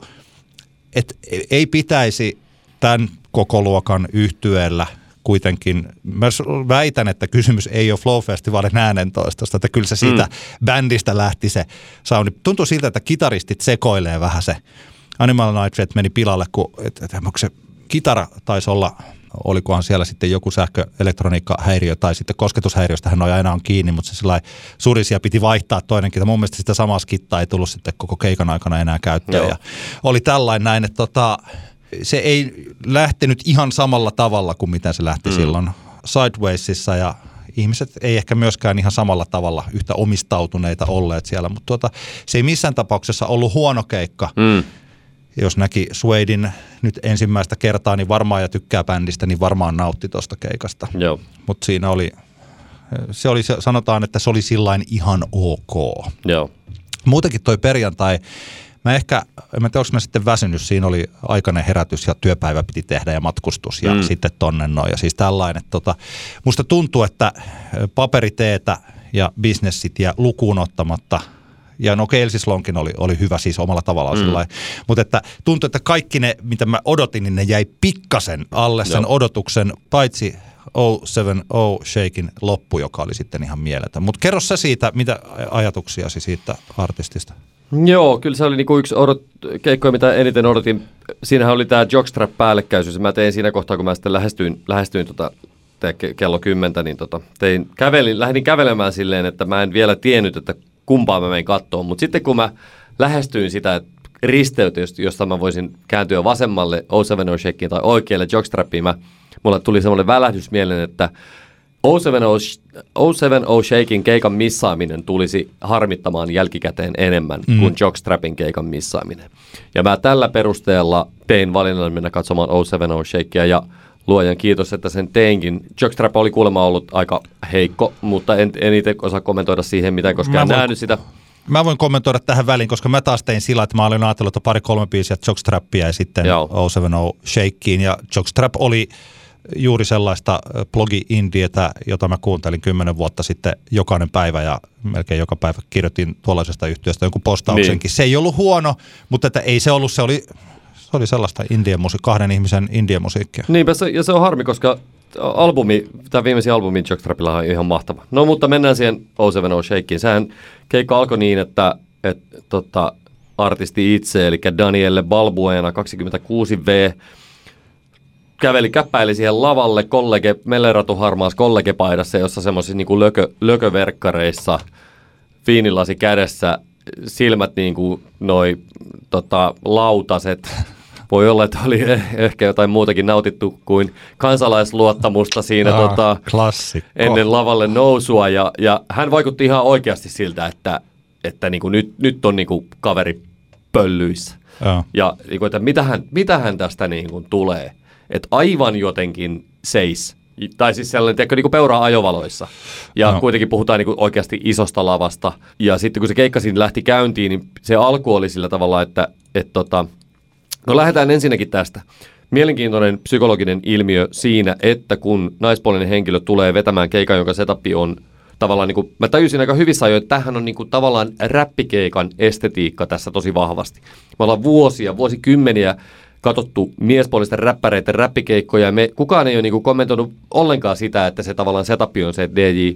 että ei pitäisi tämän koko luokan yhtyellä kuitenkin, mä väitän, että kysymys ei ole Flow-festivaalin äänentoistosta, että kyllä se siitä mm. bändistä lähti se soundi. Tuntuu siltä, että kitaristit sekoilee vähän se. Animal Nitrate meni pilalle, kun et, et, se kitara taisi olla olikohan siellä sitten joku sähköelektroniikkahäiriö tai sitten kosketushäiriöstä hän aina on kiinni, mutta se sillä surisia piti vaihtaa toinenkin. Mun mielestä sitä samaa skittaa ei tullut sitten koko keikan aikana enää käyttöön. Ja oli tällainen näin, että tota, se ei lähtenyt ihan samalla tavalla kuin mitä se lähti mm. silloin Sidewaysissa ja ihmiset ei ehkä myöskään ihan samalla tavalla yhtä omistautuneita olleet siellä, mutta tuota, se ei missään tapauksessa ollut huono keikka. Mm jos näki Suedin nyt ensimmäistä kertaa, niin varmaan ja tykkää bändistä, niin varmaan nautti tuosta keikasta. Mutta siinä oli, se oli, sanotaan, että se oli sillain ihan ok. Joo. Muutenkin toi perjantai, mä ehkä, en tiedä, onko mä sitten väsynyt, siinä oli aikainen herätys ja työpäivä piti tehdä ja matkustus ja mm. sitten tonne noin. Ja siis tällainen, tota, musta tuntuu, että paperiteetä ja bisnessit ja lukuun ottamatta – ja no Kelsis Lonkin oli, oli hyvä siis omalla tavallaan mm. sillä Mutta että tuntui, että kaikki ne, mitä mä odotin, niin ne jäi pikkasen alle sen Joo. odotuksen, paitsi 070 Shakein loppu, joka oli sitten ihan mieletön. Mutta kerro sä siitä, mitä ajatuksiasi siitä artistista? Joo, kyllä se oli niinku yksi odot, keikkoja, mitä eniten odotin. Siinähän oli tämä jockstrap päällekkäisyys. Mä tein siinä kohtaa, kun mä sitten lähestyin, lähestyin tota, kello kymmentä, niin tota, tein, kävelin, lähdin kävelemään silleen, että mä en vielä tiennyt, että kumpaa mä menen kattoon. Mutta sitten kun mä lähestyin sitä risteytä, josta mä voisin kääntyä vasemmalle O7 Shakein tai oikealle jockstrappiin, mä, mulla tuli semmoinen välähdys mieleen, että O7 Shakein keikan missaaminen tulisi harmittamaan jälkikäteen enemmän mm. kuin jockstrapin keikan missaaminen. Ja mä tällä perusteella tein valinnan mennä katsomaan O7 Shakea ja luojan kiitos, että sen teinkin. Jockstrap oli kuulemma ollut aika heikko, mutta en, en itse osaa kommentoida siihen mitään, koska en voin, nähnyt sitä. Mä voin kommentoida tähän väliin, koska mä taas tein sillä, että mä olin ajatellut, että pari-kolme biisiä Jockstrappia ja sitten Joo. 070 Shakeen. Ja Jockstrap oli juuri sellaista blogi-indietä, jota mä kuuntelin kymmenen vuotta sitten jokainen päivä ja melkein joka päivä kirjoitin tuollaisesta yhtiöstä jonkun postauksenkin. Niin. Se ei ollut huono, mutta että ei se ollut, se oli se oli sellaista indian musiikkia, kahden ihmisen indian musiikkia. Niinpä se, ja se on harmi, koska albumi, tämä viimeisin albumi Jockstrapilla on ihan mahtava. No mutta mennään siihen O Seven O Shakeen. Sehän keikka alkoi niin, että et, tota, artisti itse, eli Danielle Balbuena 26V, käveli käppäili siihen lavalle kollege, Melleratu harmaassa kollegepaidassa, jossa semmoisissa niin lökö, lököverkkareissa, viinilasi kädessä, silmät niin kuin noi tota, lautaset voi olla, että oli ehkä jotain muutakin nautittu kuin kansalaisluottamusta siinä ah, tota, ennen lavalle nousua. Ja, ja hän vaikutti ihan oikeasti siltä, että, että niin kuin nyt, nyt on niin kuin kaveri pöllyissä. Ja, ja niin kuin, että mitähän, mitähän tästä niin kuin tulee. Että aivan jotenkin seis. Tai siis sellainen, tiedätkö, niin kuin peuraa ajovaloissa. Ja no. kuitenkin puhutaan niin kuin oikeasti isosta lavasta. Ja sitten kun se keikka siinä lähti käyntiin, niin se alku oli sillä tavalla, että, että tota, No lähdetään ensinnäkin tästä. Mielenkiintoinen psykologinen ilmiö siinä, että kun naispuolinen henkilö tulee vetämään keikan, jonka setup on tavallaan, niin kuin, mä tajusin aika hyvissä ajoin, että tämähän on niin kuin, tavallaan räppikeikan estetiikka tässä tosi vahvasti. Me ollaan vuosia, vuosikymmeniä katsottu miespuolisten räppäreiden räppikeikkoja, ja me, kukaan ei ole niin kuin, kommentoinut ollenkaan sitä, että se tavallaan setup on se DJ,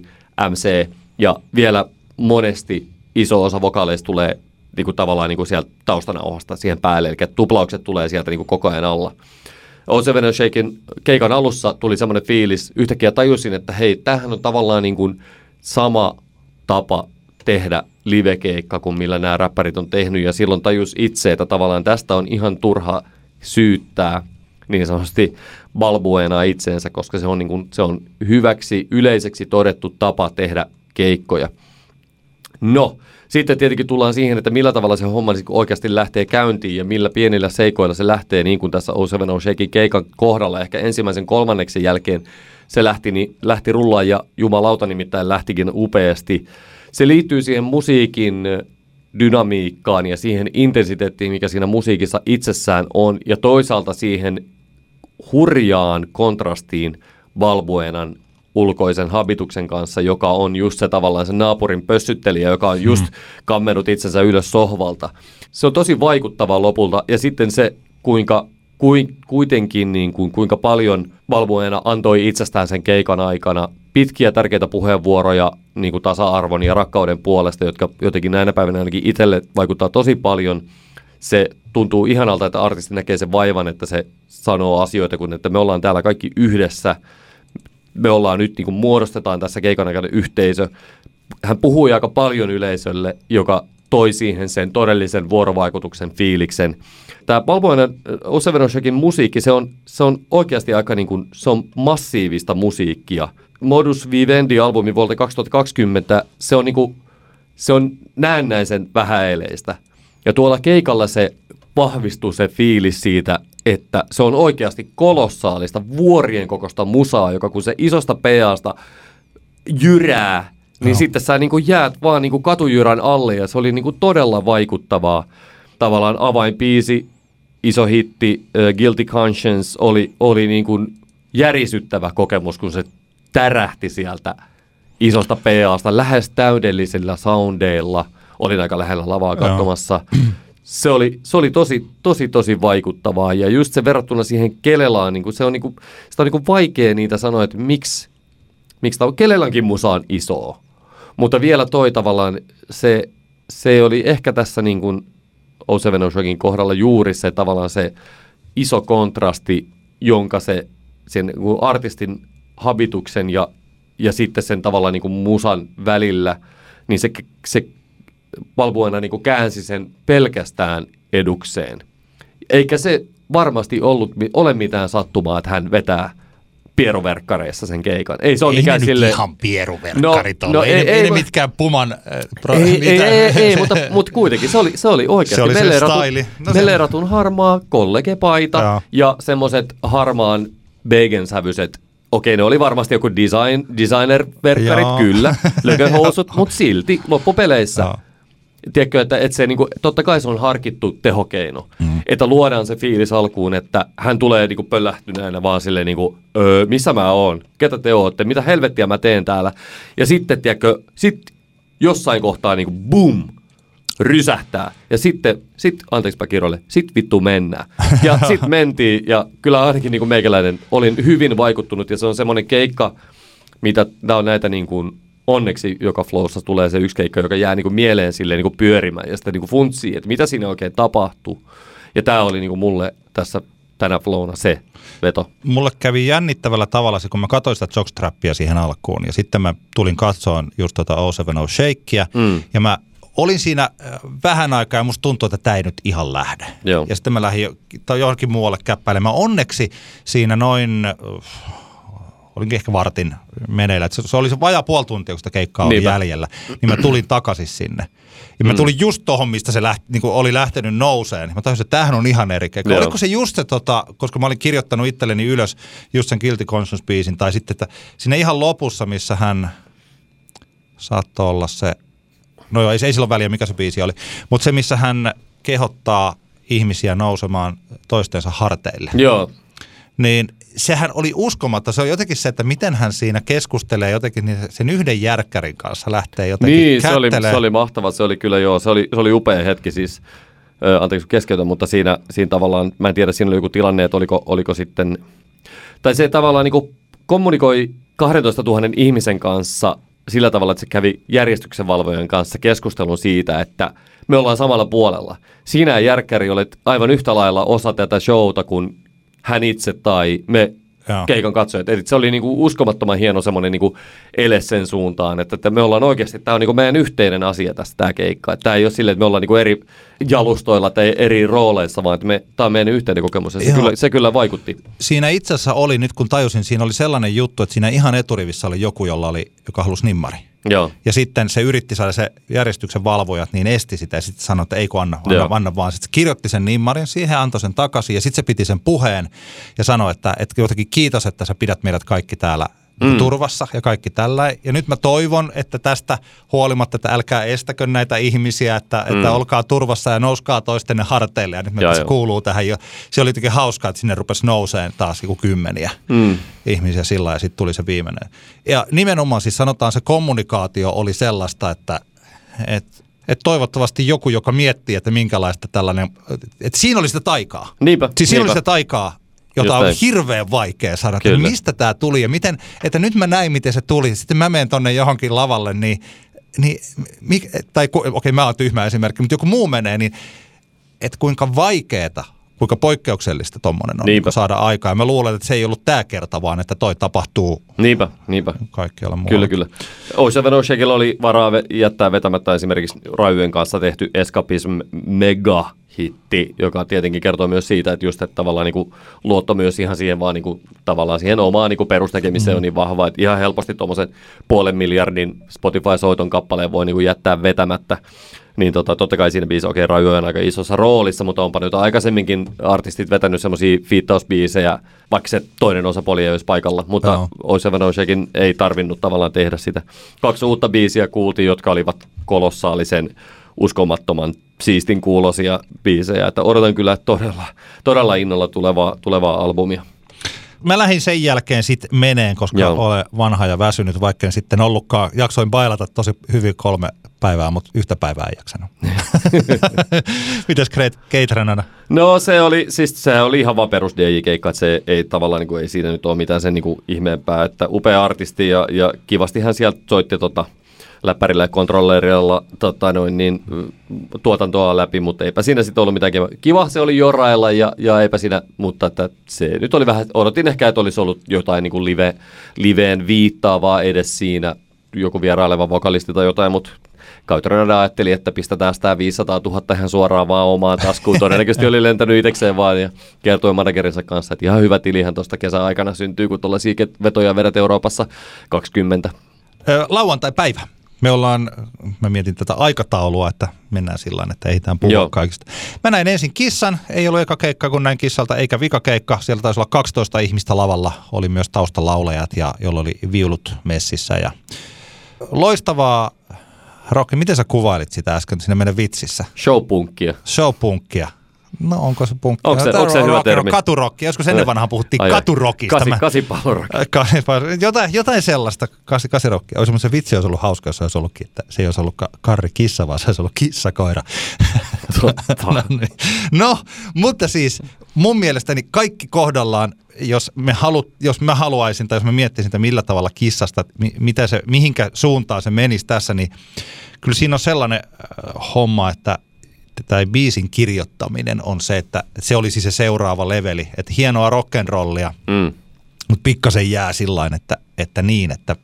MC, ja vielä monesti iso osa vokaaleista tulee niin kuin, tavallaan niin kuin sieltä taustanauhasta siihen päälle, eli tuplaukset tulee sieltä niin kuin, koko ajan alla. O7 Shakein keikan alussa tuli semmoinen fiilis, yhtäkkiä tajusin, että hei, tämähän on tavallaan niin kuin sama tapa tehdä livekeikka kuin millä nämä räppärit on tehnyt, ja silloin tajus itse, että tavallaan tästä on ihan turha syyttää niin sanotusti balbuena itseensä, koska se on, niin kuin, se on hyväksi, yleiseksi todettu tapa tehdä keikkoja. No, sitten tietenkin tullaan siihen, että millä tavalla se homma niin oikeasti lähtee käyntiin ja millä pienillä seikoilla se lähtee, niin kuin tässä O7 Shakein keikan kohdalla ehkä ensimmäisen kolmanneksen jälkeen se lähti, niin lähti rullaan ja jumalauta nimittäin lähtikin upeasti. Se liittyy siihen musiikin dynamiikkaan ja siihen intensiteettiin, mikä siinä musiikissa itsessään on, ja toisaalta siihen hurjaan kontrastiin Balbuenan ulkoisen habituksen kanssa, joka on just se tavallaan se naapurin pössyttelijä, joka on just hmm. kammennut itsensä ylös sohvalta. Se on tosi vaikuttavaa lopulta, ja sitten se, kuinka kuin, kuitenkin niin kuin, kuinka paljon Balbuena antoi itsestään sen keikan aikana pitkiä tärkeitä puheenvuoroja niin kuin tasa-arvon ja rakkauden puolesta, jotka jotenkin näinä päivinä ainakin itselle vaikuttaa tosi paljon. Se tuntuu ihanalta, että artisti näkee sen vaivan, että se sanoo asioita, kun että me ollaan täällä kaikki yhdessä. Me ollaan nyt, niin kuin muodostetaan tässä keikan aikana yhteisö. Hän puhui aika paljon yleisölle, joka toi siihen sen todellisen vuorovaikutuksen fiiliksen. Tämä Balboinen Osevenoshakin musiikki, se on, se on oikeasti aika niin kuin, se on massiivista musiikkia. Modus Vivendi-albumi vuodelta 2020, se on, niin kuin, se on näennäisen vähäeleistä. Ja tuolla keikalla se vahvistuu se fiilis siitä, että se on oikeasti kolossaalista vuorien kokosta musaa, joka kun se isosta peasta jyrää niin no. sitten sä niin kuin jäät vaan niin kuin katujyrän alle ja se oli niin kuin todella vaikuttavaa. Tavallaan avainpiisi, iso hitti, uh, Guilty Conscience oli, oli niin kuin järisyttävä kokemus, kun se tärähti sieltä isosta PAsta lähes täydellisillä soundeilla. Olin aika lähellä lavaa katsomassa. Se oli, se oli tosi, tosi, tosi vaikuttavaa ja just se verrattuna siihen Kelelaan, niin kuin se on, niin kuin, sitä on niin kuin vaikea niitä sanoa, että miksi, miksi tämä Kelelänkin musa on. Mutta vielä toi tavallaan, se, se oli ehkä tässä niin kuin Osevenoshokin kohdalla juuri se tavallaan se iso kontrasti, jonka se sen niin artistin habituksen ja, ja sitten sen tavallaan niin kuin musan välillä, niin se, se Balbuena niin kuin käänsi sen pelkästään edukseen. Eikä se varmasti ollut, ole mitään sattumaa, että hän vetää – pieruverkkareissa sen keikan. Ei se ole mikään ne sille... ihan pieruverkkarit no, no, ei, ei, ei, ei, ne mitkään puman... Äh, pro, ei, ei, ei, ei, mutta, mutta kuitenkin se oli, se oli oikeasti. Se oli se No, Melleratun harmaa kollegepaita ja, ja semmoiset harmaan bacon-sävyiset Okei, ne oli varmasti joku design, designer-verkkarit, kyllä, lököhousut, mutta silti loppupeleissä. Ja tiedätkö, että, että se, niin kuin, totta kai se on harkittu tehokeino, mm. että luodaan se fiilis alkuun, että hän tulee niin kuin pöllähtyneenä vaan silleen, niin kuin, öö, missä mä oon, ketä te ootte, mitä helvettiä mä teen täällä. Ja sitten, tiedätkö, sit jossain kohtaa niin kuin boom, rysähtää. Ja sitten, sit, anteeksi Kirolle, sit vittu mennään. Ja sitten mentiin, ja kyllä ainakin niin kuin meikäläinen olin hyvin vaikuttunut, ja se on semmoinen keikka, mitä nämä on näitä niin kuin onneksi joka flowssa tulee se yksi keikka, joka jää niin kuin mieleen silleen niin kuin pyörimään ja sitten niin kuin funtsii, että mitä siinä oikein tapahtuu. Ja tämä oli niin kuin mulle tässä tänä flowna se veto. Mulle kävi jännittävällä tavalla se, kun mä katsoin sitä jockstrappia siihen alkuun ja sitten mä tulin katsoon just tota O7 Shakea mm. ja mä olin siinä äh, vähän aikaa ja musta tuntui, että tämä ei nyt ihan lähde. Joo. Ja sitten mä lähdin johonkin muualle käppäilemään. Onneksi siinä noin olinkin ehkä vartin meneillä. Se, se oli se vajaa puoli tuntia, kun sitä keikkaa oli Niinpä. jäljellä. Niin mä tulin takaisin sinne. Ja mä mm. tulin just tohon, mistä se lähti, niin oli lähtenyt nouseen. Mä tajusin, että tämähän on ihan eri keikka. Oliko se just se, tota, koska mä olin kirjoittanut itselleni ylös just sen Guilty Conscience-biisin, tai sitten, että siinä ihan lopussa, missä hän saattoi olla se, no joo, ei, ei silloin väliä, mikä se biisi oli, mutta se, missä hän kehottaa ihmisiä nousemaan toistensa harteille. Joo niin sehän oli uskomatta. Se on jotenkin se, että miten hän siinä keskustelee jotenkin niin sen yhden järkkärin kanssa lähtee jotenkin Niin, se oli, se oli mahtava. Se oli kyllä joo, se oli, se oli upea hetki siis. Ö, anteeksi keskeytän, mutta siinä, siinä tavallaan, mä en tiedä, siinä oli joku tilanne, että oliko, oliko sitten, tai se tavallaan niin kommunikoi 12 000 ihmisen kanssa sillä tavalla, että se kävi järjestyksen valvojan kanssa keskustelun siitä, että me ollaan samalla puolella. Sinä järkkäri olet aivan yhtä lailla osa tätä showta kuin hän itse tai me Joo. keikan katsojat. Eli se oli niinku uskomattoman hieno semmoinen niinku ele sen suuntaan, että, että me ollaan oikeasti, tämä on niinku meidän yhteinen asia tästä tämä keikka. Tämä ei ole silleen, että me ollaan niinku eri jalustoilla tai eri rooleissa, vaan että me, tämä on meidän yhteinen kokemus ja se Joo. kyllä, se kyllä vaikutti. Siinä itse asiassa oli, nyt kun tajusin, siinä oli sellainen juttu, että siinä ihan eturivissä oli joku, jolla oli, joka halusi nimmari. Joo. Ja sitten se yritti saada se järjestyksen valvojat, niin esti sitä ja sitten sanoi, että ei kun anna, anna, Joo. anna vaan. Sitten se kirjoitti sen nimmarin siihen, antoi sen takaisin ja sitten se piti sen puheen ja sanoi, että, että jotenkin kiitos, että sä pidät meidät kaikki täällä mm. turvassa ja kaikki tällä. Ja nyt mä toivon, että tästä huolimatta, että älkää estäkö näitä ihmisiä, että, mm. että olkaa turvassa ja nouskaa toistenne harteille. Ja nyt me Joo, tässä joo. kuuluu tähän. jo. Se oli jotenkin hauskaa, että sinne rupesi nouseen taas joku kymmeniä Mm. ihmisiä sillä ja sitten tuli se viimeinen. Ja nimenomaan siis sanotaan se kommunikaatio oli sellaista, että et, et toivottavasti joku, joka miettii, että minkälaista tällainen, että siinä oli sitä taikaa. Niinpä, Siis siinä oli niinpä. sitä taikaa, jota Just on hirveän vaikea saada, että Kyllä. mistä tämä tuli ja miten, että nyt mä näin, miten se tuli. Sitten mä menen tonne johonkin lavalle, niin, niin mik, tai okei mä oon tyhmä esimerkki, mutta joku muu menee, niin että kuinka vaikeeta, kuinka poikkeuksellista tommonen on Niinpä. niin saada aikaa. Ja mä luulen, että se ei ollut tämä kerta, vaan että toi tapahtuu Niinpä, niinpä. kaikkialla muualla. Kyllä, kyllä. Ocean Shakella oli varaa jättää vetämättä esimerkiksi Rajujen kanssa tehty Escapism Mega hitti, joka tietenkin kertoo myös siitä, että just että tavallaan niin kuin luotto myös ihan siihen vaan niin kuin, tavallaan siihen omaan niin kuin perustekemiseen mm. on niin vahva, että ihan helposti tuommoisen puolen miljardin Spotify-soiton kappaleen voi niin kuin jättää vetämättä. Niin tota, totta kai siinä biisissä, okei, Raju on aika isossa roolissa, mutta onpa nyt aikaisemminkin artistit vetänyt semmoisia fiittausbiisejä, vaikka se toinen osapuoli ei olisi paikalla, mutta Joo. Ocean Oceanin ei tarvinnut tavallaan tehdä sitä. Kaksi uutta biisiä kuultiin, jotka olivat kolossaalisen uskomattoman siistin kuulosia biisejä, että odotan kyllä todella, todella innolla tulevaa, tulevaa albumia. Mä lähdin sen jälkeen sitten meneen, koska Joo. Olen vanha ja väsynyt, vaikka en sitten ollutkaan. Jaksoin bailata tosi hyvin kolme päivää, mutta yhtä päivää en jaksanut. Mitäs Keitranana? No se oli, siis se oli ihan vaan perus DJ-keikka, että se ei tavallaan, niin kuin, ei siinä nyt ole mitään sen niin kuin, ihmeempää, että upea artisti ja, ja kivasti hän sieltä soitti tota, läppärillä ja kontrollerilla tota, noin, niin, mm, tuotantoa läpi, mutta eipä siinä sitten ollut mitään kiva. Se oli jorailla ja, ja eipä siinä, mutta että se nyt oli vähän, odotin ehkä, että olisi ollut jotain niin kuin live, liveen viittaavaa edes siinä, joku vieraileva vokalisti tai jotain, mutta Kautrana ajatteli, että pistetään sitä 500 000 ihan suoraan vaan omaan taskuun. Todennäköisesti oli lentänyt itsekseen vaan ja kertoi managerinsa kanssa, että ihan hyvä tilihän tuosta kesäaikana syntyy, kun tuollaisia vetoja vedät Euroopassa 20. Ö, Lauantai-päivä. Me ollaan, mä mietin tätä aikataulua, että mennään sillä tavalla, että ehditään puhua Joo. Kaikista. Mä näin ensin kissan, ei ollut eka keikka, kun näin kissalta, eikä vika keikka. Siellä taisi olla 12 ihmistä lavalla, oli myös taustalaulajat, ja jolla oli viulut messissä. Ja loistavaa, Rokki, miten sä kuvailit sitä äsken siinä meidän vitsissä? Showpunkkia. Showpunkkia. No onko se punkki? Onko se- No, onko se on hyvä rock- termi? Katurokki. Joskus ennen vanhaan puhuttiin Ai, katurokista. Kasi, Mä- kasipallorok. Kasi- jotain, jotain sellaista, kasi, kasirokkia. Olisi se vitsi olisi ollut hauska, jos se olisi ollutkin, että se ei olisi ollut ka- Karri kissa, vaan se olisi ollut kissakoira. Totta. no, niin. no, mutta siis mun mielestäni kaikki kohdallaan, jos, me halu, jos mä haluaisin tai jos mä miettisin, että millä tavalla kissasta, mi, mitä se, mihinkä suuntaan se menisi tässä, niin kyllä siinä on sellainen äh, homma, että tai biisin kirjoittaminen on se, että se olisi se seuraava leveli. Että hienoa rock'n'rollia, Mm. mutta pikkasen jää sillä että, että niin, että,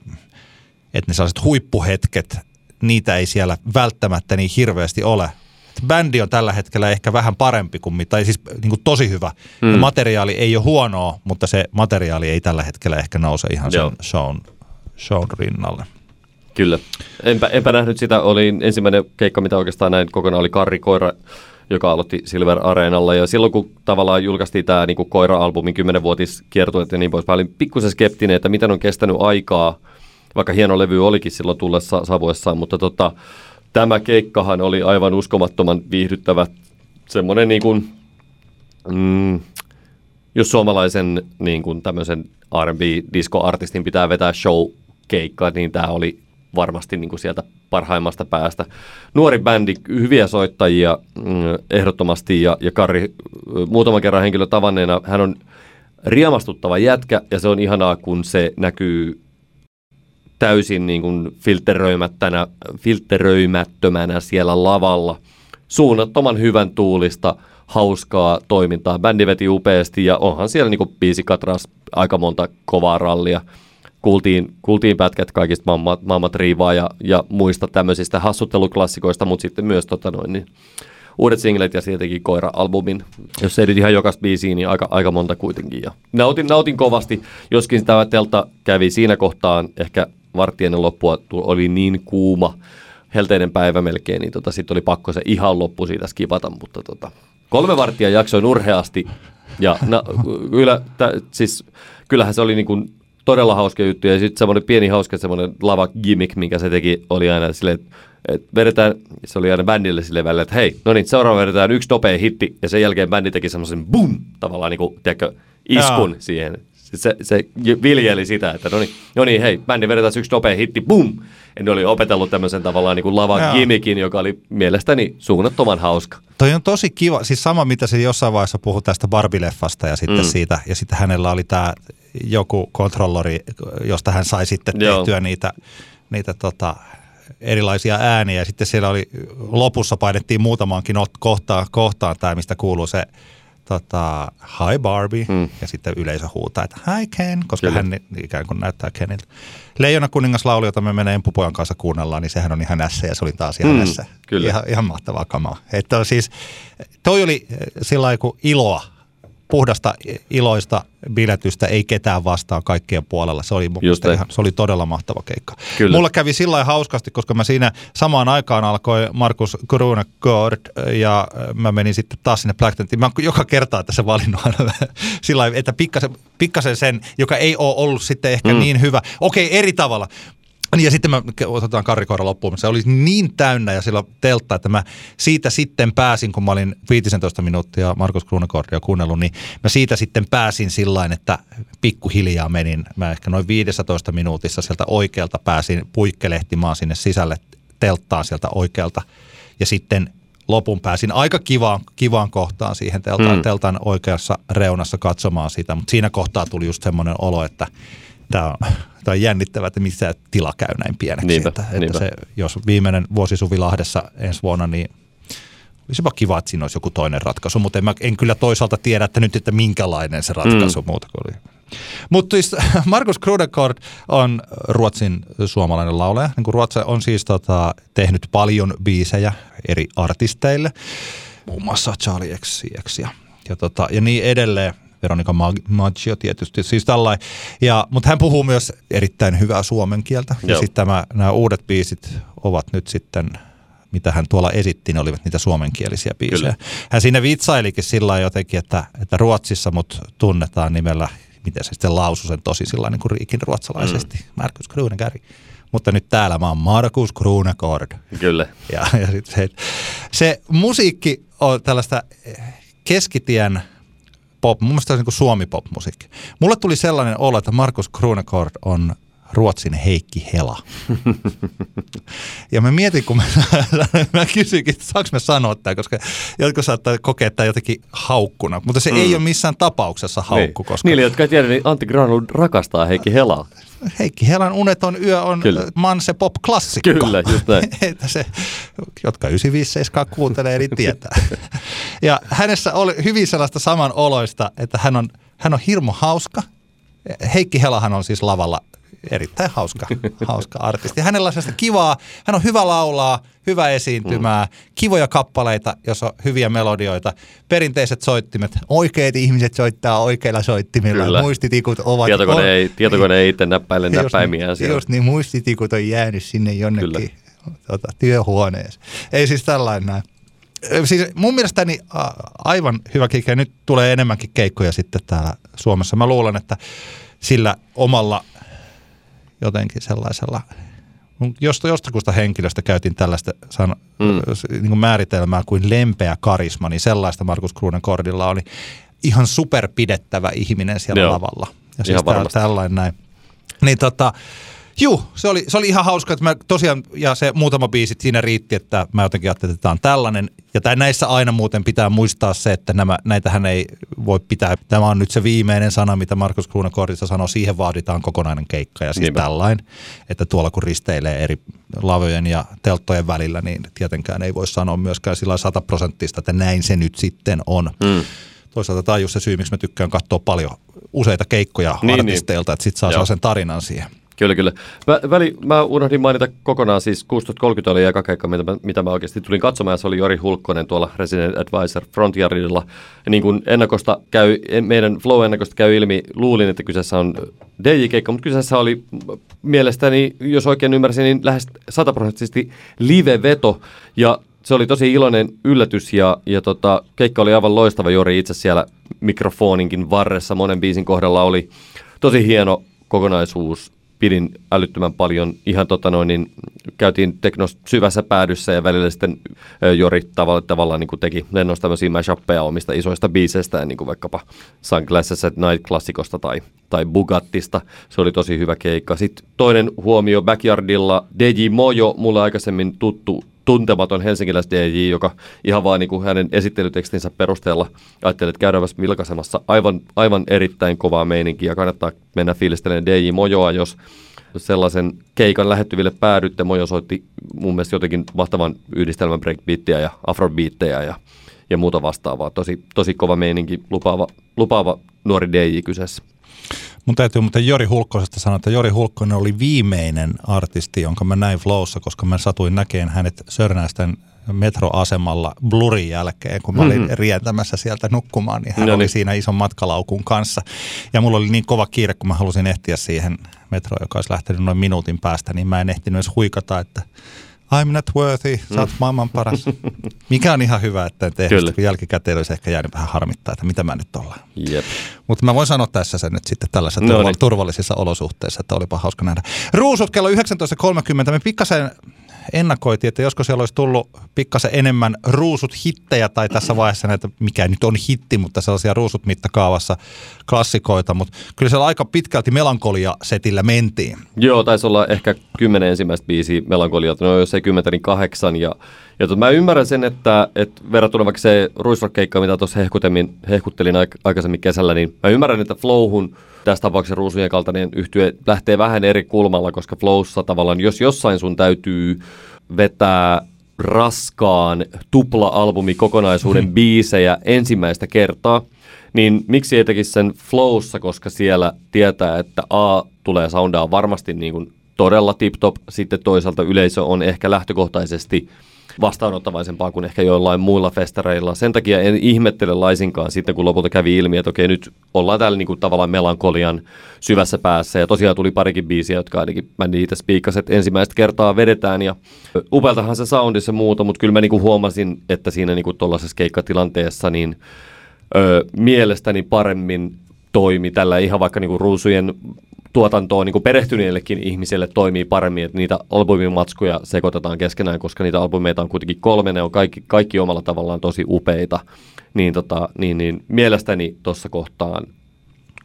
että ne sellaiset huippuhetket, niitä ei siellä välttämättä niin hirveästi ole. Et bändi on tällä hetkellä ehkä vähän parempi kuin, tai siis niin kuin tosi hyvä. Mm. Ja materiaali ei ole huonoa, mutta se materiaali ei tällä hetkellä ehkä nouse ihan sen Joo. shown, shown rinnalle. Kyllä. Enpä, enpä nähnyt sitä. Oli ensimmäinen keikka, mitä oikeastaan näin kokonaan, oli Karri Koira, joka aloitti Silver Areenalla. Ja silloin, kun tavallaan julkaistiin tämä niin Koira-albumin 10-vuotis kiertueet ja niin poispäin, olin pikkusen skeptinen, että miten on kestänyt aikaa, vaikka hieno levy olikin silloin tullessa savuessaan, mutta tota, tämä keikkahan oli aivan uskomattoman viihdyttävä. Semmoinen niin kuin, mm, jos suomalaisen niin kuin tämmöisen R&B-disco-artistin pitää vetää show-keikkaa, niin tämä oli varmasti niin kuin sieltä parhaimmasta päästä. Nuori bändi, hyviä soittajia mm, ehdottomasti ja, ja Karri muutaman kerran henkilö tavanneena, hän on riemastuttava jätkä ja se on ihanaa, kun se näkyy täysin niin kuin filteröimättänä, filteröimättömänä siellä lavalla. Suunnattoman hyvän tuulista, hauskaa toimintaa. Bändi veti upeasti ja onhan siellä niin biisi katras aika monta kovaa rallia. Kuultiin, kuultiin pätkät kaikista mammat, mammat riivaa ja, ja muista tämmöisistä hassutteluklassikoista, mutta sitten myös tota noin, niin, uudet singlet ja tietenkin Koira-albumin. Jos ei nyt ihan jokaista biisiä, niin aika, aika monta kuitenkin. Ja nautin, nautin kovasti, joskin tämä teltta kävi siinä kohtaan ehkä vartien loppua oli niin kuuma, helteinen päivä melkein, niin tota, sitten oli pakko se ihan loppu siitä skipata, mutta tota, kolme varttia jaksoin urheasti ja na, kyllä, tä, siis, kyllähän se oli niin kuin todella hauska juttu ja sitten semmoinen pieni hauska semmoinen lava gimmick, minkä se teki, oli aina silleen, että et vedetään, se oli aina bändille sille välillä, että hei, no niin, seuraava vedetään yksi nopea hitti ja sen jälkeen bändi teki semmoisen boom, tavallaan niin kuin, tiedätkö, iskun Jaa. siihen se, se viljeli sitä, että no niin, no niin hei, bändi vedetään yksi nopea hitti, bum! Ja ne oli opetellut tämmöisen tavallaan niin kuin lavan gimikin, joka oli mielestäni suunnattoman hauska. Toi on tosi kiva, siis sama mitä se jossain vaiheessa puhui tästä Barbie-leffasta ja sitten mm. siitä, ja sitten hänellä oli tämä joku kontrollori, josta hän sai sitten tehtyä Joo. niitä, niitä tota, erilaisia ääniä. Ja sitten siellä oli, lopussa painettiin muutamaankin kohtaan, kohtaan tämä, mistä kuuluu se tota, Hi Barbie, mm. ja sitten yleisö huutaa, että Hi Ken, koska Kyllä. hän ikään kuin näyttää Keniltä. Leijona kuningaslaulu, jota me menee Empupojan kanssa kuunnellaan, niin sehän on ihan nässä ja se oli taas ihan mm, nässä. Kyllä. Ihan, ihan mahtavaa kamaa. Että siis, toi oli sillä kun iloa puhdasta iloista biletystä, ei ketään vastaan kaikkien puolella. Se oli, ihan, se oli todella mahtava keikka. Kyllä. Mulla kävi sillä hauskasti, koska mä siinä samaan aikaan alkoi Markus Grunegård ja mä menin sitten taas sinne Black Tentiin. Mä joka kerta tässä valinnut aina sillä että pikkasen, pikkasen sen, joka ei ole ollut sitten ehkä mm. niin hyvä. Okei, eri tavalla. Niin ja sitten mä otetaan karrikoira loppuun. Se oli niin täynnä ja sillä teltta, että mä siitä sitten pääsin, kun mä olin 15 minuuttia Markus Kruunekordia kuunnellut, niin mä siitä sitten pääsin sillä että pikkuhiljaa menin. Mä ehkä noin 15 minuutissa sieltä oikealta pääsin puikkelehtimaan sinne sisälle telttaan sieltä oikealta. Ja sitten lopun pääsin aika kivaan, kivaan kohtaan siihen teltan, mm. teltan oikeassa reunassa katsomaan sitä, mutta siinä kohtaa tuli just semmoinen olo, että tämä on tämä on jännittävää, että missä tila käy näin pieneksi. Niinpä, että, niinpä. että se, jos viimeinen vuosi Suvilahdessa ensi vuonna, niin olisipa kiva, että siinä olisi joku toinen ratkaisu, mutta en, mä, en kyllä toisaalta tiedä, että nyt, että minkälainen se ratkaisu mm. muuta kuin oli. Mutta siis Markus Krudekord on Ruotsin suomalainen laulaja. Niin Ruotsi on siis tota, tehnyt paljon biisejä eri artisteille, muun muassa Charlie XCX ja, ja, tota, ja niin edelleen. Veronika Maggio tietysti. Siis tällainen. Ja, mutta hän puhuu myös erittäin hyvää suomen kieltä. Joo. Ja sitten nämä uudet biisit ovat nyt sitten mitä hän tuolla esitti, ne olivat niitä suomenkielisiä biisejä. Kyllä. Hän siinä vitsailikin sillä jotenkin, että, että Ruotsissa mut tunnetaan nimellä, miten se sitten lausui sen tosi sillä niin kuin riikin ruotsalaisesti, mm. Markus Kruunekari. Mutta nyt täällä mä oon Markus Kruunekord. Kyllä. Ja, ja sit se, se musiikki on tällaista keskitien – pop, mun mielestä se on niin suomi-pop-musiikki. Mulle tuli sellainen olo, että Markus Krunekord on Ruotsin Heikki Hela. ja mä mietin, kun mä, mä kysyinkin, että saanko mä sanoa tämä, koska jotkut saattaa kokea tämä jotenkin haukkuna, mutta se mm. ei ole missään tapauksessa haukku. Niin. Koska... Niille, jotka ei tiedä, niin Antti Granlund rakastaa Heikki Helaa. Heikki Helan Uneton yö on Kyllä. Manse pop-klassikko. Kyllä, just näin. että se, jotka 957 kuuntelee, niin tietää. ja hänessä oli hyvin sellaista samanoloista, että hän on, hän on hirmu hauska. Heikki Helahan on siis lavalla erittäin hauska, hauska artisti. Hänellä on sellaista kivaa, hän on hyvä laulaa, hyvä esiintymää, mm. kivoja kappaleita, jos on hyviä melodioita, perinteiset soittimet, oikeat ihmiset soittaa oikeilla soittimilla, Kyllä. muistitikut ovat... Tietokone, on, ei, tietokone ei itse näppäile näppäimiään siellä. Just niin, muistitikut on jäänyt sinne jonnekin tota, työhuoneeseen. Ei siis tällainen näin. Siis mun mielestäni aivan hyvä keikka, nyt tulee enemmänkin keikkoja sitten täällä Suomessa. Mä luulen, että sillä omalla jotenkin sellaisella josta, jostakusta henkilöstä käytin tällaista san, mm. niin kuin määritelmää kuin lempeä karisma, niin sellaista Markus Kruunen kordilla oli. ihan superpidettävä ihminen siellä Joo. lavalla. Ja Ihan siis tää, varmasti. tällainen näin. Niin tota, juu, se oli, se oli ihan hauska, että mä tosiaan, ja se muutama biisi siinä riitti, että mä jotenkin ajattelin, että tämä on tällainen. Ja tää, näissä aina muuten pitää muistaa se, että nämä, näitähän ei voi pitää, tämä on nyt se viimeinen sana, mitä Markus Kruunakortissa sanoi, siihen vaaditaan kokonainen keikka. Ja siis Niinpä. tällainen, että tuolla kun risteilee eri lavojen ja telttojen välillä, niin tietenkään ei voi sanoa myöskään sillä sataprosenttista, että näin se nyt sitten on. Mm. Toisaalta tämä on just se syy, miksi mä tykkään katsoa paljon useita keikkoja Niin, niin, artisteilta, että sit saa Joo. sellaisen tarinan siihen. Kyllä, kyllä. Mä, väli, mä unohdin mainita kokonaan, siis 1630 oli eka keikka, mitä mä, mitä mä oikeasti tulin katsomaan, ja se oli Jori Hulkkonen tuolla Resident Advisor Frontierilla. Niin kuin ennakosta käy, meidän Flow-ennakosta käy ilmi, luulin, että kyseessä on DJ-keikka, mutta kyseessä oli mielestäni, jos oikein ymmärsin, niin lähes sataprosenttisesti live-veto, ja se oli tosi iloinen yllätys, ja, ja tota, keikka oli aivan loistava, Jori itse siellä mikrofoninkin varressa monen biisin kohdalla oli tosi hieno kokonaisuus. Pidin älyttömän paljon. Ihan tota noin, niin käytiin teknos syvässä päädyssä ja välillä sitten Jori tavalla, tavallaan niin kuin teki lennosta tämmöisiä mashuppeja omista isoista biiseistä, niin kuin vaikkapa Sunglasses at Night-klassikosta tai, tai Bugattista. Se oli tosi hyvä keikka. Sitten toinen huomio Backyardilla. DJ Mojo, mulle aikaisemmin tuttu tuntematon helsinkiläis DJ, joka ihan vaan niin kuin hänen esittelytekstinsä perusteella ajattelee, että käydään vilkaisemassa aivan, aivan erittäin kovaa meininkiä. Kannattaa mennä fiilistelemään DJ Mojoa, jos sellaisen keikan lähettyville päädytte. Mojo soitti mun mielestä jotenkin mahtavan yhdistelmän breakbeattiä ja afrobeatteja ja, ja muuta vastaavaa. Tosi, tosi kova meininki, lupaava, lupaava nuori DJ kyseessä. Mun täytyy muuten Jori Hulkkosesta sanoa, että Jori Hulkkonen oli viimeinen artisti, jonka mä näin Flowssa, koska mä satuin näkeen hänet Sörnäisten metroasemalla Blurin jälkeen, kun mä olin Mhm. rientämässä sieltä nukkumaan, niin hän No oli niin. siinä ison matkalaukun kanssa. Ja mulla oli niin kova kiire, kun mä halusin ehtiä siihen metroon, joka olisi lähtenyt noin minuutin päästä, niin mä en ehtinyt edes huikata, että I'm not worthy, sä oot maailman paras. Mikä on ihan hyvä, että en tee Kyllä. kun jälkikäteen olisi ehkä jäänyt vähän harmittaa, että mitä mä nyt ollaan. Jep. Mutta mä voin sanoa tässä sen nyt sitten tällaisissa No niin. turvallisissa olosuhteissa, että olipa hauska nähdä. Ruusut kello 19.30. Me pikkasen ennakoitiin, että joskus siellä olisi tullut pikkasen enemmän ruusut hittejä tai tässä vaiheessa näitä, mikä nyt on hitti, mutta sellaisia ruusut mittakaavassa klassikoita, mutta kyllä siellä aika pitkälti melankolia-setillä mentiin. Joo, taisi olla ehkä kymmenen ensimmäistä biisiä melankolialta, no jos ei kymmentä, niin kahdeksan. Ja, ja tot, mä ymmärrän sen, että, että verrattuna vaikka se ruisrock-keikka, mitä tuossa hehkuttelin aik- aikaisemmin kesällä, niin mä ymmärrän, että Flowhun tässä tapauksessa ruusujen kaltainen yhtye lähtee vähän eri kulmalla, koska Flowssa tavallaan, jos jossain sun täytyy vetää raskaan tupla-albumi kokonaisuuden biisejä ensimmäistä kertaa, niin miksi ei tekisi sen flowssa, koska siellä tietää, että A tulee soundaa varmasti niin kuin todella tip-top, sitten toisaalta yleisö on ehkä lähtökohtaisesti vastaanottavaisempaa kuin ehkä joillain muilla festareilla. Sen takia en ihmettele laisinkaan sitten, kun lopulta kävi ilmi, että okei, nyt ollaan täällä niin kuin tavallaan melankolian syvässä päässä. Ja tosiaan tuli parikin biisiä, jotka ainakin mä niitä spiikkasin, että ensimmäistä kertaa vedetään. Ja ö, upealtahan se soundi se muuta, mutta kyllä mä niin kuin huomasin, että siinä niin kuin tuollaisessa keikkatilanteessa niin ö, mielestäni paremmin toimi tällä ihan vaikka niinku ruusujen tuotantoon niinku perehtyneillekin ihmisille toimii paremmin, että niitä albumimatskuja sekoitetaan keskenään, koska niitä albumeita on kuitenkin kolme, ne on kaikki, kaikki omalla tavallaan tosi upeita, niin, tota, niin, niin mielestäni tuossa kohtaan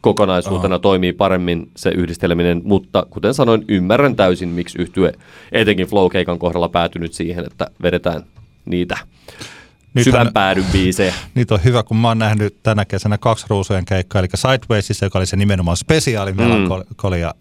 kokonaisuutena toimii paremmin se yhdisteleminen, mutta kuten sanoin, ymmärrän täysin, miksi yhtye etenkin Flow-keikan kohdalla päätynyt siihen, että vedetään niitä Nythän- syvän päädyn biisejä. Nyt on hyvä, kun mä oon nähnyt tänä kesänä kaksi ruusujen keikkaa, eli Sidewaysissa, joka oli se nimenomaan spesiaali melankolia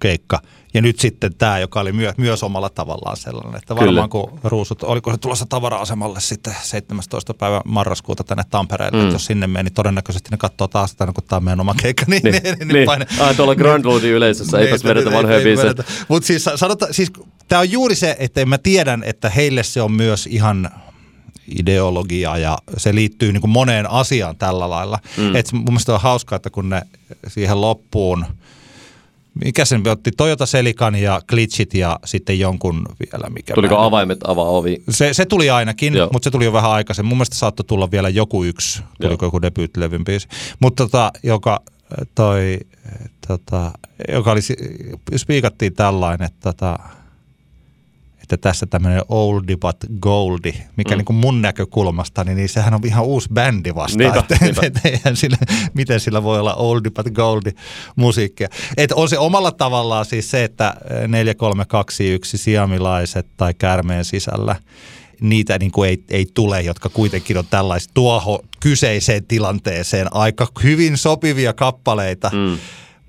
keikka, ja nyt sitten tämä, joka oli myö, myös omalla tavallaan sellainen, että Kyllä. varmaan kun ruusut, oliko se tulossa tavara-asemalle sitten 17. päivä marraskuuta tänne Tampereelle, mm. että jos sinne meni, niin todennäköisesti ne katsoo taas sitä, kun tämä on meidän oma keikka, niin, Niin, niin, niin, niin. paine- Ah, tuolla Grand Loadin yleisössä, eipäs vedetä vanhoja biisejä. Mutta siis sanota, siis tämä on juuri se, että mä tiedän, että heille se on myös ihan ideologia ja se liittyy niin kuin moneen asiaan tällä lailla. Mm. Et mun mielestä on hauskaa, että kun ne siihen loppuun, mikä sen otti, Toyota Selikan ja Glitchit ja sitten jonkun vielä, mikä Tuliko mä avaimet avaa ovi? se, se tuli ainakin, Joo. mutta se tuli jo vähän aikaisemmin. Mun mielestä saattoi tulla vielä joku yksi, tuliko Joo. joku debyyttilevyn biisi. Mutta tota, joka, toi, äh, tota, joka oli, spiikattiin tällainen, että, tota, että tässä tämmöinen oldie but goldie, mikä mm. niin kuin mun näkökulmasta, niin, niin sehän on ihan uusi bändi vasta. Niinpä, että, niinpä. et, eihän sillä, miten sillä voi olla oldie but goldie musiikkia. Et on se omalla tavallaan siis se, että 4321 siamilaiset tai käärmeen sisällä, niitä niin kuin ei, ei tule, jotka kuitenkin on tällaista tuohon kyseiseen tilanteeseen aika hyvin sopivia kappaleita. Mm.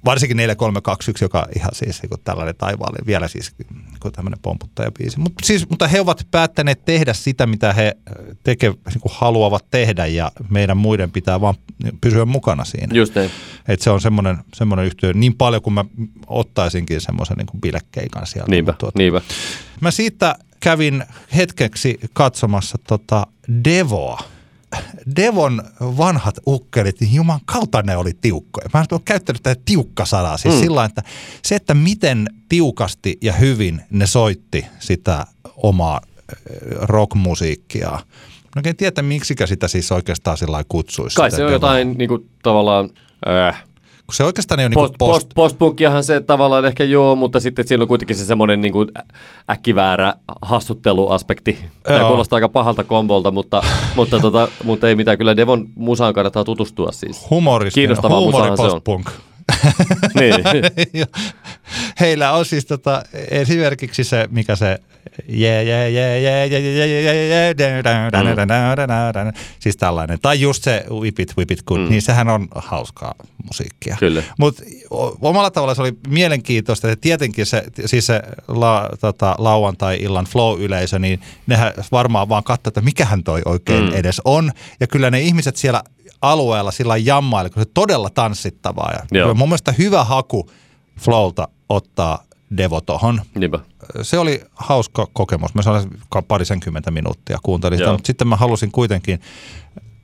Varsinkin 4321, joka ihan siis niin tällainen taivaalle, vielä siis niin tämmöinen pomputtajabiisi. Mut siis, mutta he ovat päättäneet tehdä sitä, mitä he teke, niin kuin haluavat tehdä ja meidän muiden pitää vaan pysyä mukana siinä. Just niin. Et se on semmoinen, semmoinen yhtiö, niin paljon kuin mä ottaisinkin semmoisen niin kuin bilekeikan sieltä. Niinpä, Tuota- niinpä. Mä siitä kävin hetkeksi katsomassa tota Devoa. Devon vanhat ukkelit, niin juman kautta ne oli tiukkoja. Mä oon käyttänyt tätä tiukka-sanaa, siis mm. sillä että se, että miten tiukasti ja hyvin ne soitti sitä omaa äh, rockmusiikkia. Mä en tiedä, miksikä sitä siis oikeastaan sillä kutsuisi. Kai se on jotain niin kuin, tavallaan... Äh, Kun se oikeastaan ei ole Post, niin post, post, postpunkkiahan se tavallaan ehkä joo, mutta sitten siinä on kuitenkin se semmoinen niin kuin äkkiväärä hassutteluaspekti. Tämä Joo. kuulostaa aika pahalta kombolta, mutta, mutta, tota, mutta ei mitään. Kyllä Devon musaan kannattaa tutustua siis. humoristinen, Kiinnostavaa huumori musaahan se on. Heillä on siis tota, esimerkiksi se, mikä se siis tällainen. Tai just se Whippit, Whippit Good, mm. niin sehän on hauskaa musiikkia. Kyllä. Mutta omalla tavalla se oli mielenkiintoista, että tietenkin se, siis se la, tota, lauantai-illan flow-yleisö, niin nehän varmaan vaan katsoi, että mikähän toi oikein mm. edes on. Ja kyllä ne ihmiset siellä alueella sillä jammaili, kun se todella tanssittavaa. Ja Joo. mun mielestä hyvä haku Flowlta ottaa Devo tohon. Niinpä. Se oli hauska kokemus. Mä sanoin parisenkymmentä minuuttia kuuntelin sitä, mutta sitten mä halusin kuitenkin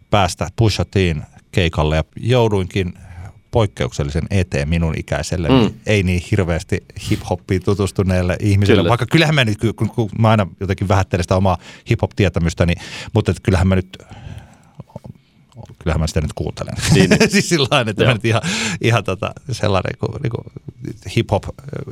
päästä Pusha Tiin keikalle ja jouduinkin poikkeuksellisen eteen minun ikäiselle, Mm. mm. ei niin hirveästi hip-hoppiin tutustuneelle ihmiselle, Kyllä. vaikka kyllähän mä nyt, kun, kun mä aina jotenkin vähättelen sitä omaa hip-hop-tietämystäni, mutta et kyllähän mä nyt kyllähän mä sitä nyt kuuntelen. Niin, niin. siis sillä lailla, että mä nyt ihan, ihan tota, sellainen kuin, niin kuin hip-hop,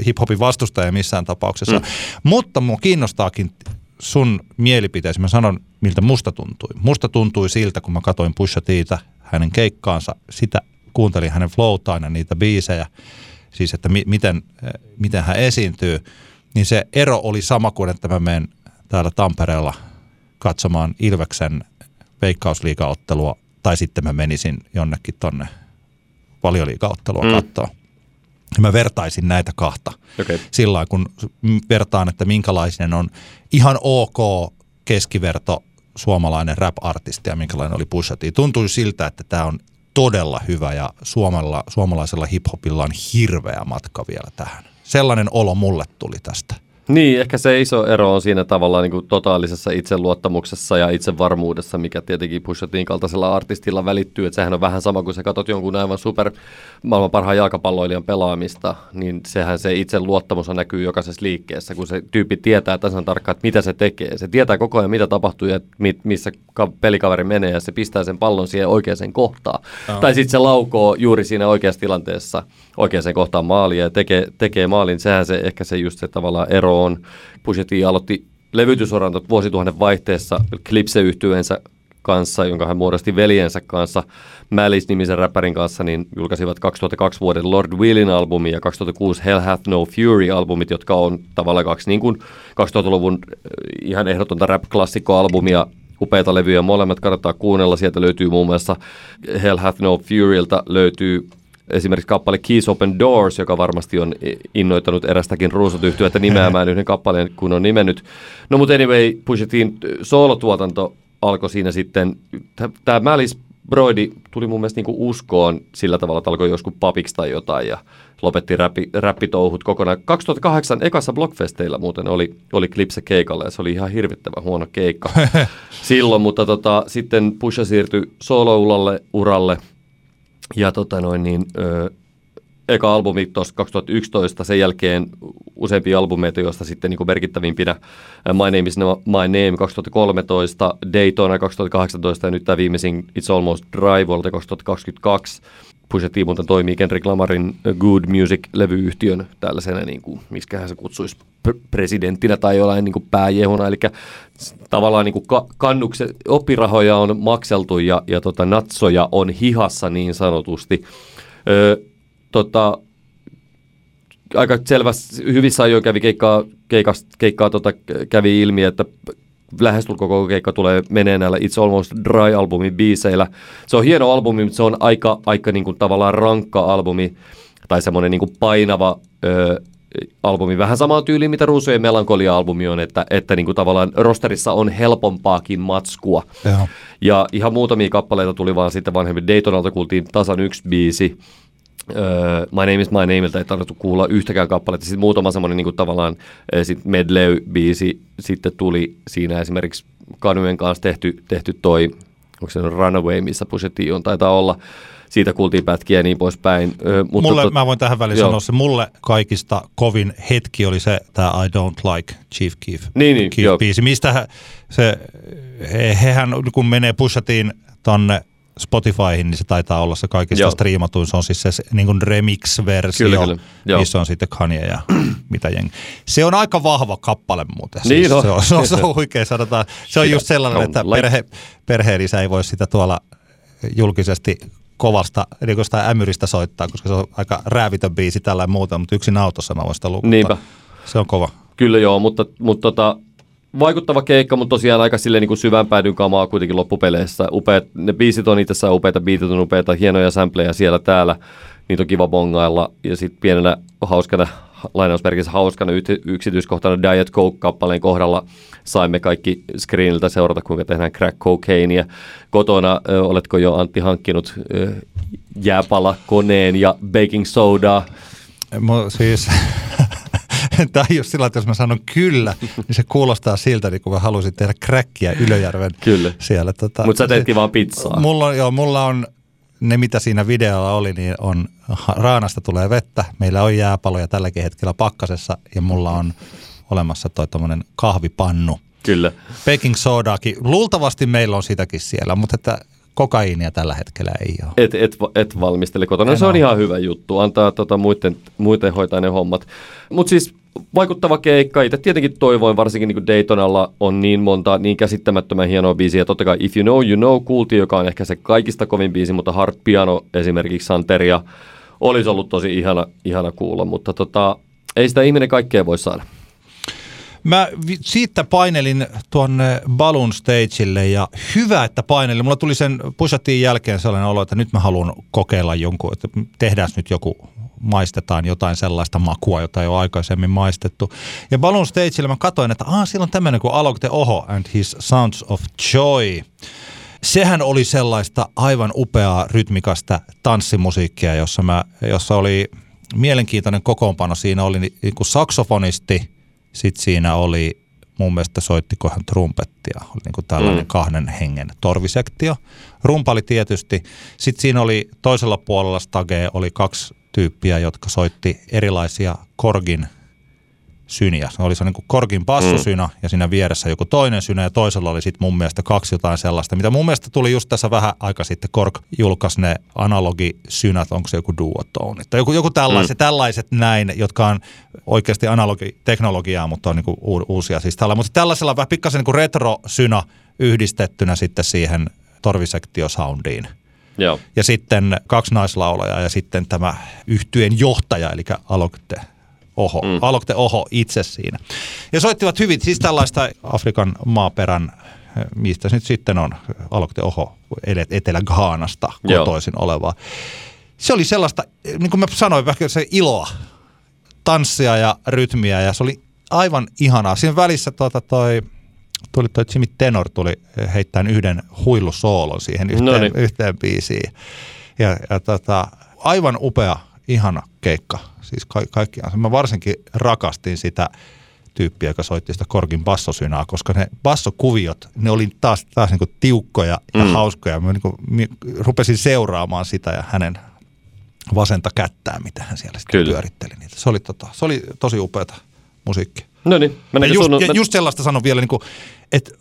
hip-hopin vastustaja missään tapauksessa. Mm. Mutta mua kiinnostaakin sun mielipiteesi. Mä sanon, miltä musta tuntui. Musta tuntui siltä, kun mä katoin Pusha Titä, hänen keikkaansa, sitä kuuntelin hänen flowtaan ja niitä biisejä, siis että mi- miten, miten hän esiintyy, niin se ero oli sama kuin, että mä menen täällä Tampereella katsomaan Ilveksen veikkausliigaottelua, tai sitten mä menisin jonnekin tonne valioliigaottelua Mm. katsoa. Ja mä vertaisin näitä kahta. Okei. Sillä kun vertaan, että minkälainen on ihan ok keskiverto suomalainen rap-artisti ja minkälainen oli Pusha T. Tuntui siltä, että tämä on todella hyvä ja suomalla, suomalaisella hiphopilla on hirveä matka vielä tähän. Sellainen olo mulle tuli tästä. Niin, ehkä se iso ero on siinä tavallaan niin kuin totaalisessa itseluottamuksessa ja itsevarmuudessa, mikä tietenkin Pusha Tin kaltaisella artistilla välittyy. Että sehän on vähän sama kuin sä katsot jonkun aivan super maailman parhaan jalkapalloilijan pelaamista, niin sehän se itseluottamus näkyy jokaisessa liikkeessä, kun se tyyppi tietää tasan tarkkaan, että mitä se tekee. Se tietää koko ajan, mitä tapahtuu ja mi- missä ka- pelikaveri menee ja se pistää sen pallon siihen oikeaan kohtaan. Oh. Tai sitten se laukoo juuri siinä oikeassa tilanteessa oikeaan kohtaan maalia ja tekee, tekee maalin. Sehän se ehkä se just se tavallaan ero on. Pusha aloitti levytysoran tot vuosituhannen vaihteessa klipse kanssa, jonka hän muodosti veljensä kanssa, Malice-nimisen räppärin kanssa, niin julkaisivat 2002 vuoden Lord Willin albumi ja 2006 Hell Hath No Fury-albumit, jotka on tavallaan kaksi niin kuin 2000-luvun äh, ihan ehdotonta rap-klassikkoalbumia, upeita levyjä, molemmat kannattaa kuunnella, sieltä löytyy muun muassa Hell Hath No Furylta löytyy esimerkiksi kappale Keys Open Doors, joka varmasti on innoittanut erästäkin ruusut yhtyötä nimeämään yhden kappaleen, kun on nimennyt. No mutta anyway, Pusha Tin soolotuotanto alkoi siinä sitten, tämä Malice Broidi tuli mun mielestä niinku uskoon sillä tavalla, että alkoi joskus papiksi tai jotain ja lopetti räppi, räppitouhut kokonaan. 2008 ekassa Blockfesteillä muuten oli, oli Klipse keikalla ja se oli ihan hirvittävän huono keikka silloin, mutta tota, sitten Pusha siirtyi solo-uralle uralle ja tota noin niin, ö, eka albumi tuossa 2011, sen jälkeen useampia albumeita, joista sitten niin merkittävimpinä My Name is My Name 2013, Daytona 2018 ja nyt tämä viimeisin It's Almost Dry vuodelta 2022. Pusha T muuten toimii Kendrick Lamarin Good Music-levyyhtiön tällaisena, niin kuin, miskähän se kutsuisi, presidenttinä tai jollain niin kuin pääjehuna. Eli tavallaan niin kuin ka- oppirahoja on makseltu ja, ja tota, natsoja on hihassa niin sanotusti. Ö, tota, aika selvä, hyvissä ajoin kävi keikkaa, keikkaa, keikkaa tota, kävi ilmi, että lähestulkoon koko keikka tulee menee näillä It's Almost Dry-albumin biiseillä. Se on hieno albumi, mutta se on aika, aika niin kuin tavallaan rankka albumi tai semmoinen niin kuin painava ö, albumi. Vähän samaan tyyliin, mitä Ruusujen melankolia-albumi on, että, että niin kuin tavallaan rosterissa on helpompaakin matskua. Joo. Ja ihan muutamia kappaleita tuli vaan sitten vanhemmin. Daytonalta kuultiin tasan yksi biisi. Öö, My Name is My Nameilta ei tarvittu kuulla yhtäkään kappaletta. Sitten muutama semmoinen niin kuin tavallaan sit medley-biisi sitten tuli siinä esimerkiksi Kanujen kanssa tehty, tehty toi, onko se Runaway, missä Pusha T on, taitaa olla. Siitä kuultiin pätkiä ja niin poispäin. Öö, mutta mulle, tot... mä voin tähän väliin joo. sanoa se, mulle kaikista kovin hetki oli se, tämä I Don't Like Chief Keef, niin, niin, Keef biisi. Mistä se, he, hehän kun menee Pushatiin tonne Spotifyhin, niin se taitaa olla se kaikista Joo. striimatuin. Se on siis se niin kuin remix-versio, kyllä, kyllä. missä on sitten Kanye ja mitä jengi. Se on aika vahva kappale muuten. Niin siis on. Se on, se on, se on huikea, sanotaan. Se on just sellainen, että perhe, perheenisä ei voi sitä tuolla julkisesti kovasta niin sitä ämyristä soittaa, koska se on aika räävitön biisi tällä muuta, mutta yksin autossa mä voin sitä lukuttaa. Niinpä. Se on kova. Kyllä joo, mutta, mutta tota, vaikuttava keikka, mutta tosiaan aika silleen niin syvän päädyn kamaa kuitenkin loppupeleissä. Upeat, ne biisit on itsessään upeita, biitit on upeita, hienoja sampleja siellä täällä. Niitä on kiva bongailla. Ja sitten pienenä hauskana, lainausmerkissä hauskana yksityiskohtana Diet Coke-kappaleen kohdalla saimme kaikki screeniltä seurata, kuinka tehdään crack cocaineia. Kotona ö, oletko jo Antti hankkinut ö, jääpala koneen ja baking sodaa? Mo, siis tai jos sillä että jos mä sanon kyllä, niin se kuulostaa siltä, niin kun mä haluaisin tehdä kräkkiä Ylöjärven kyllä. siellä. Tota, Mutta sä teetkin vaan pizzaa. Mulla on, joo, mulla on ne, mitä siinä videolla oli, niin on raanasta tulee vettä. Meillä on jääpaloja tälläkin hetkellä pakkasessa ja mulla on olemassa toi kahvipannu. Kyllä. Baking sodaakin. Luultavasti meillä on sitäkin siellä, mutta että kokaiinia tällä hetkellä ei ole. Et, et, et valmistele kotona. En se on ole. ihan hyvä juttu. Antaa tota, muiden, muiden hoitaa ne hommat. Mutta siis vaikuttava keikka. Itse tietenkin toivoin, varsinkin niin Daytonalla on niin monta niin käsittämättömän hienoa biisiä. Totta kai If You Know, You Know kuultiin, joka on ehkä se kaikista kovin biisi, mutta Hard Piano esimerkiksi Santeria olisi ollut tosi ihana, ihana kuulla, mutta tota, ei sitä ihminen kaikkea voi saada. Mä siitä painelin tuonne Balloon Stageille ja hyvä, että painelin. Mulla tuli sen Pushatin jälkeen sellainen olo, että nyt mä haluan kokeilla jonkun, että tehdään nyt joku, maistetaan jotain sellaista makua, jota ei ole aikaisemmin maistettu. Ja Balloon Stageille mä katsoin, että ah, siellä on tämmöinen kuin Alok Oho and His Sounds of Joy. Sehän oli sellaista aivan upeaa rytmikasta tanssimusiikkia, jossa, mä, jossa oli mielenkiintoinen kokoonpano. Siinä oli niin kuin saksofonisti – sitten siinä oli, mun mielestä soittikohan trumpettia, oli niin kuin tällainen mm. kahden hengen torvisektio. Rumpali tietysti. Sitten siinä oli toisella puolella stage oli kaksi tyyppiä, jotka soitti erilaisia korgin syniä. Se oli se niin kuin korkin bassosynä mm. ja siinä vieressä joku toinen synä ja toisella oli sitten mun mielestä kaksi jotain sellaista, mitä mun mielestä tuli just tässä vähän aika sitten. Kork julkaisi ne analogisynät, onko se joku duotone tai joku, joku tällaiset, mm. tällaiset näin, jotka on oikeasti analogiteknologiaa, mutta on niin kuin uusia siis tällä. Mutta tällaisella vähän pikkasen niin kuin retro-synä yhdistettynä sitten siihen torvisektiosoundiin. Joo. Ja sitten kaksi naislaulajaa ja sitten tämä yhtyen johtaja, eli Alokte Oho, mm. Alokte Oho itse siinä. Ja soittivat hyvin, siis tällaista Afrikan maaperän, mistä nyt sitten on, Alokte Oho Etelä-Ghaanasta kotoisin Joo. olevaa. Se oli sellaista, niin kuin mä sanoin, vähän se iloa, tanssia ja rytmiä ja se oli aivan ihanaa. Siinä välissä tuota toi, tuli toi Jimmy Tenor tuli heittämään yhden huillusoolon siihen yhteen, yhteen biisiin. Ja, ja tota, aivan upea, ihana keikka Siis ka- kaikkiaan. Mä varsinkin rakastin sitä tyyppiä, joka soitti sitä Korkin bassosynaa, koska ne bassokuviot, ne oli taas, taas niin tiukkoja ja mm. hauskoja. Mä niin kuin, rupesin seuraamaan sitä ja hänen vasenta kättää, mitä hän siellä sitten Kyllä. pyöritteli. Niitä. Se, oli, tota, se oli tosi upeata musiikkia. No niin, Ja just, sun... ja just sellaista sanon vielä, niin kuin, että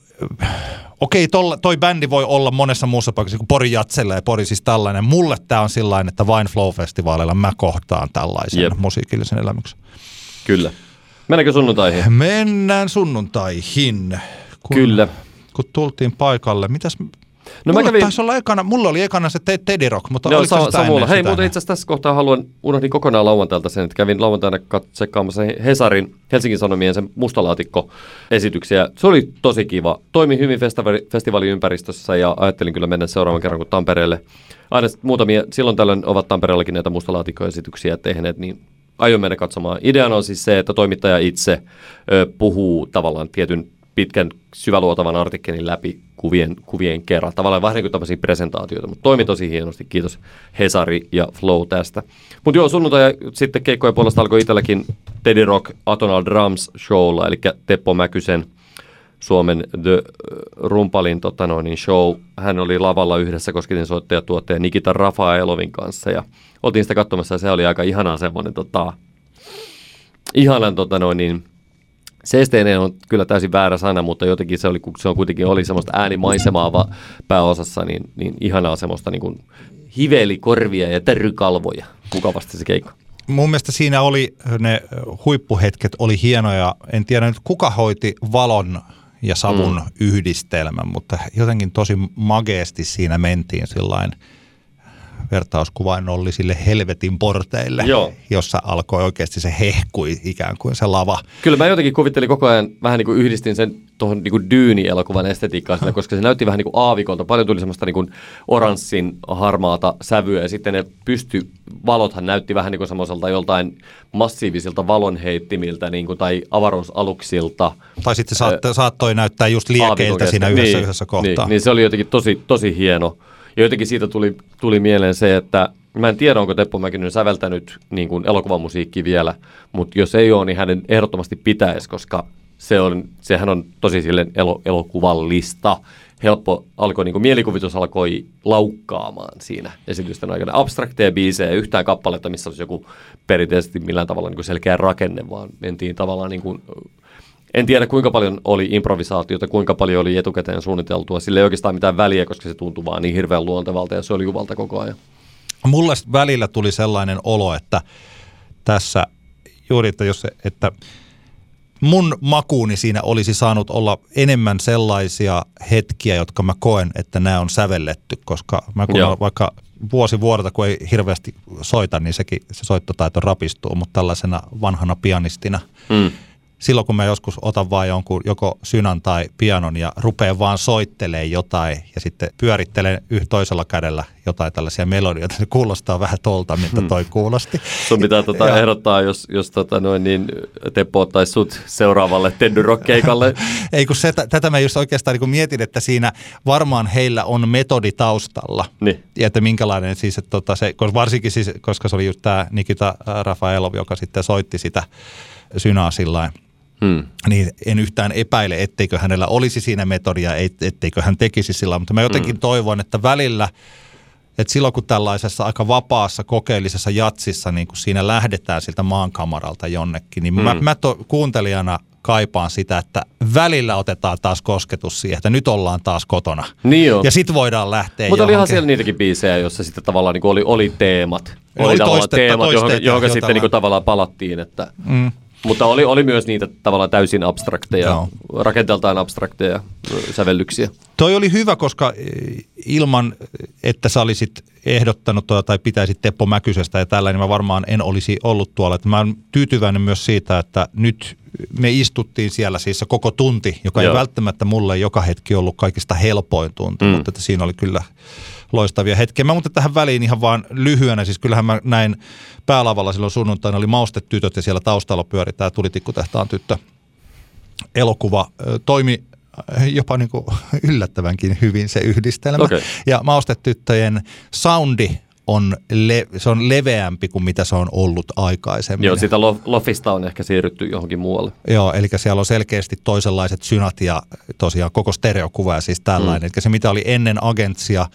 äh, okei, tolla, toi bändi voi olla monessa muussa paikassa, kuin Pori Jatsella ja Pori siis tällainen. Mulle tämä on sellainen, että vain Flow-festivaaleilla mä kohtaan tällaisen Jep. musiikillisen elämyksen. Kyllä. Mennäänkö sunnuntaihin? Mennään sunnuntaihin. Kun, Kyllä. Kun tultiin paikalle, mitäs... No mä mulla kävin- taisi olla ekana, mulla oli ekana se Te- Teddy Rock, mutta Joo, se sa- sitä Hei, muuten itse asiassa tässä kohtaa haluan, unohdin kokonaan lauantailta sen, että kävin lauantaina kat- tsekkaamassa Hesarin Helsingin Sanomien sen mustalaatikko-esityksiä. Se oli tosi kiva. Toimi hyvin festivaali, festivaaliympäristössä ja ajattelin kyllä mennä seuraavan kerran kuin Tampereelle. Aina muutamia, silloin tällöin ovat Tampereellakin näitä mustalaatikkoesityksiä tehneet, niin aion mennä katsomaan. Ideana on siis se, että toimittaja itse ö, puhuu tavallaan tietyn pitkän syväluotavan artikkelin läpi kuvien, kuvien kerran. Tavallaan vähän niin kuin tämmöisiä presentaatioita, mutta toimi tosi hienosti. Kiitos Hesari ja Flow tästä. Mutta joo, sunnuntai sitten keikkojen puolesta alkoi itselläkin Teddy Rock Atonal Drums Showlla, eli Teppo Mäkysen Suomen The äh, Rumpalin tota noin, niin show. Hän oli lavalla yhdessä kosketin soittaja tuottaja Nikita Rafaelovin kanssa ja oltiin sitä katsomassa ja se oli aika ihanaa semmoinen tota, ihanan tota noin, niin, Seesteinen on kyllä täysin väärä sana, mutta jotenkin se, oli, se on kuitenkin oli semmoista äänimaisemaa va- pääosassa, niin, niin ihanaa semmoista niin kuin hivelikorvia ja terrykalvoja. Mukavasti se keikka. Mun mielestä siinä oli, ne huippuhetket oli hienoja. En tiedä nyt kuka hoiti valon ja savun mm. yhdistelmän, mutta jotenkin tosi mageesti siinä mentiin sillain vertauskuvainollisille helvetin porteille, Joo. jossa alkoi oikeasti se hehkui ikään kuin se lava. Kyllä mä jotenkin kuvittelin koko ajan, vähän niin kuin yhdistin sen tuohon niin kuin Dyyni-elokuvan estetiikkaan, sitä, koska se näytti vähän niin kuin aavikolta. Paljon tuli semmoista niin kuin oranssin harmaata sävyä ja sitten ne pystyvalothan näytti vähän niin kuin semmoiselta joltain massiivisilta valonheittimiltä niin kuin, tai avaruusaluksilta. Tai sitten saattoi, saattoi näyttää just liekeiltä siinä yhdessä, niin, yhdessä kohtaa. Niin, niin se oli jotenkin tosi, tosi hieno. Ja jotenkin siitä tuli, tuli mieleen se, että mä en tiedä, onko Teppo Mäkinen säveltänyt niin kuin elokuvamusiikki vielä, mutta jos ei ole, niin hänen ehdottomasti pitäisi, koska se on, sehän on tosi silleen elo, elokuvallista. Helppo alkoi, niin kuin mielikuvitus alkoi laukkaamaan siinä esitysten aikana. Abstrakteja biisejä, yhtään kappaletta, missä olisi joku perinteisesti millään tavalla niin kuin selkeä rakenne, vaan mentiin tavallaan niin kuin en tiedä kuinka paljon oli improvisaatiota, kuinka paljon oli etukäteen suunniteltua. Sillä ei oikeastaan mitään väliä, koska se tuntui vaan niin hirveän luontevalta ja se oli juvalta koko ajan. Mulle välillä tuli sellainen olo, että tässä juuri, että, jos, että mun makuuni siinä olisi saanut olla enemmän sellaisia hetkiä, jotka mä koen, että nämä on sävelletty, koska mä kun Joo. vaikka vuosi vuodelta, kun ei hirveästi soita, niin sekin se soittotaito rapistuu, mutta tällaisena vanhana pianistina, Mm. Silloin kun mä joskus otan vaan jonkun joko synan tai pianon ja rupean vaan soittelee jotain ja sitten pyörittelen yh toisella kädellä jotain tällaisia melodioita, se kuulostaa vähän tolta, mitä toi kuulosti. Sun pitää tota ehdottaa, jos, jos tota noin, niin Teppo ottaisi sut seuraavalle Teddy Rock-keikalle. Ei kun se, tätä mä just oikeastaan niin mietin, että siinä varmaan heillä on metodi taustalla. Niin. Ja että minkälainen siis, että tota se, koska varsinkin siis, koska se oli just tämä Nikita Rafaelov, joka sitten soitti sitä synaa sillain, Hmm. niin en yhtään epäile, etteikö hänellä olisi siinä metodia, et- etteikö hän tekisi sillä, mutta mä jotenkin mm. toivon, että välillä, että silloin kun tällaisessa aika vapaassa kokeellisessa jatsissa, niin kun siinä lähdetään siltä maankamaralta jonnekin, niin mm. mä, mä to, kuuntelijana kaipaan sitä, että välillä otetaan taas kosketus siihen, että nyt ollaan taas kotona. Niin joo. Ja sit voidaan lähteä Mutta olihan johonkin. siellä niitäkin biisejä, joissa sitten tavallaan niin oli, oli teemat. Oli Oli, tavallaan toistetta- teemat, johon, toisteita, johon joo, sitten niin kuin tavallaan palattiin. Että, mm. Mutta oli, oli myös niitä tavallaan täysin abstrakteja, Joo. rakenteeltaan abstrakteja sävellyksiä. Toi oli hyvä, koska eh, ilman, että sä olisit ehdottanut tuota, tai pitäisit Teppo Mäkysestä ja tällä, niin mä varmaan en olisi ollut tuolla. Että mä oon tyytyväinen myös siitä, että nyt me istuttiin siellä siis koko tunti, joka Joo. ei välttämättä mulle joka hetki ollut kaikista helpoin tunti, mm. mutta että siinä oli kyllä loistavia hetkiä. Mä muuten tähän väliin ihan vaan lyhyenä, siis kyllähän mä näin päälavalla silloin sunnuntaina oli maustetytöt ja siellä taustalla pyöri tämä Tulitikkutehtaan tyttö elokuva toimi jopa niin kuin yllättävänkin hyvin se yhdistelmä. Okei. Ja maustetyttöjen soundi on, le, se on leveämpi kuin mitä se on ollut aikaisemmin. Joo, siitä lo- Lofista on ehkä siirrytty johonkin muualle. Joo, eli siellä on selkeästi toisenlaiset synat ja tosiaan koko stereokuva ja siis tällainen. Mm. Eli se mitä oli ennen agentsia,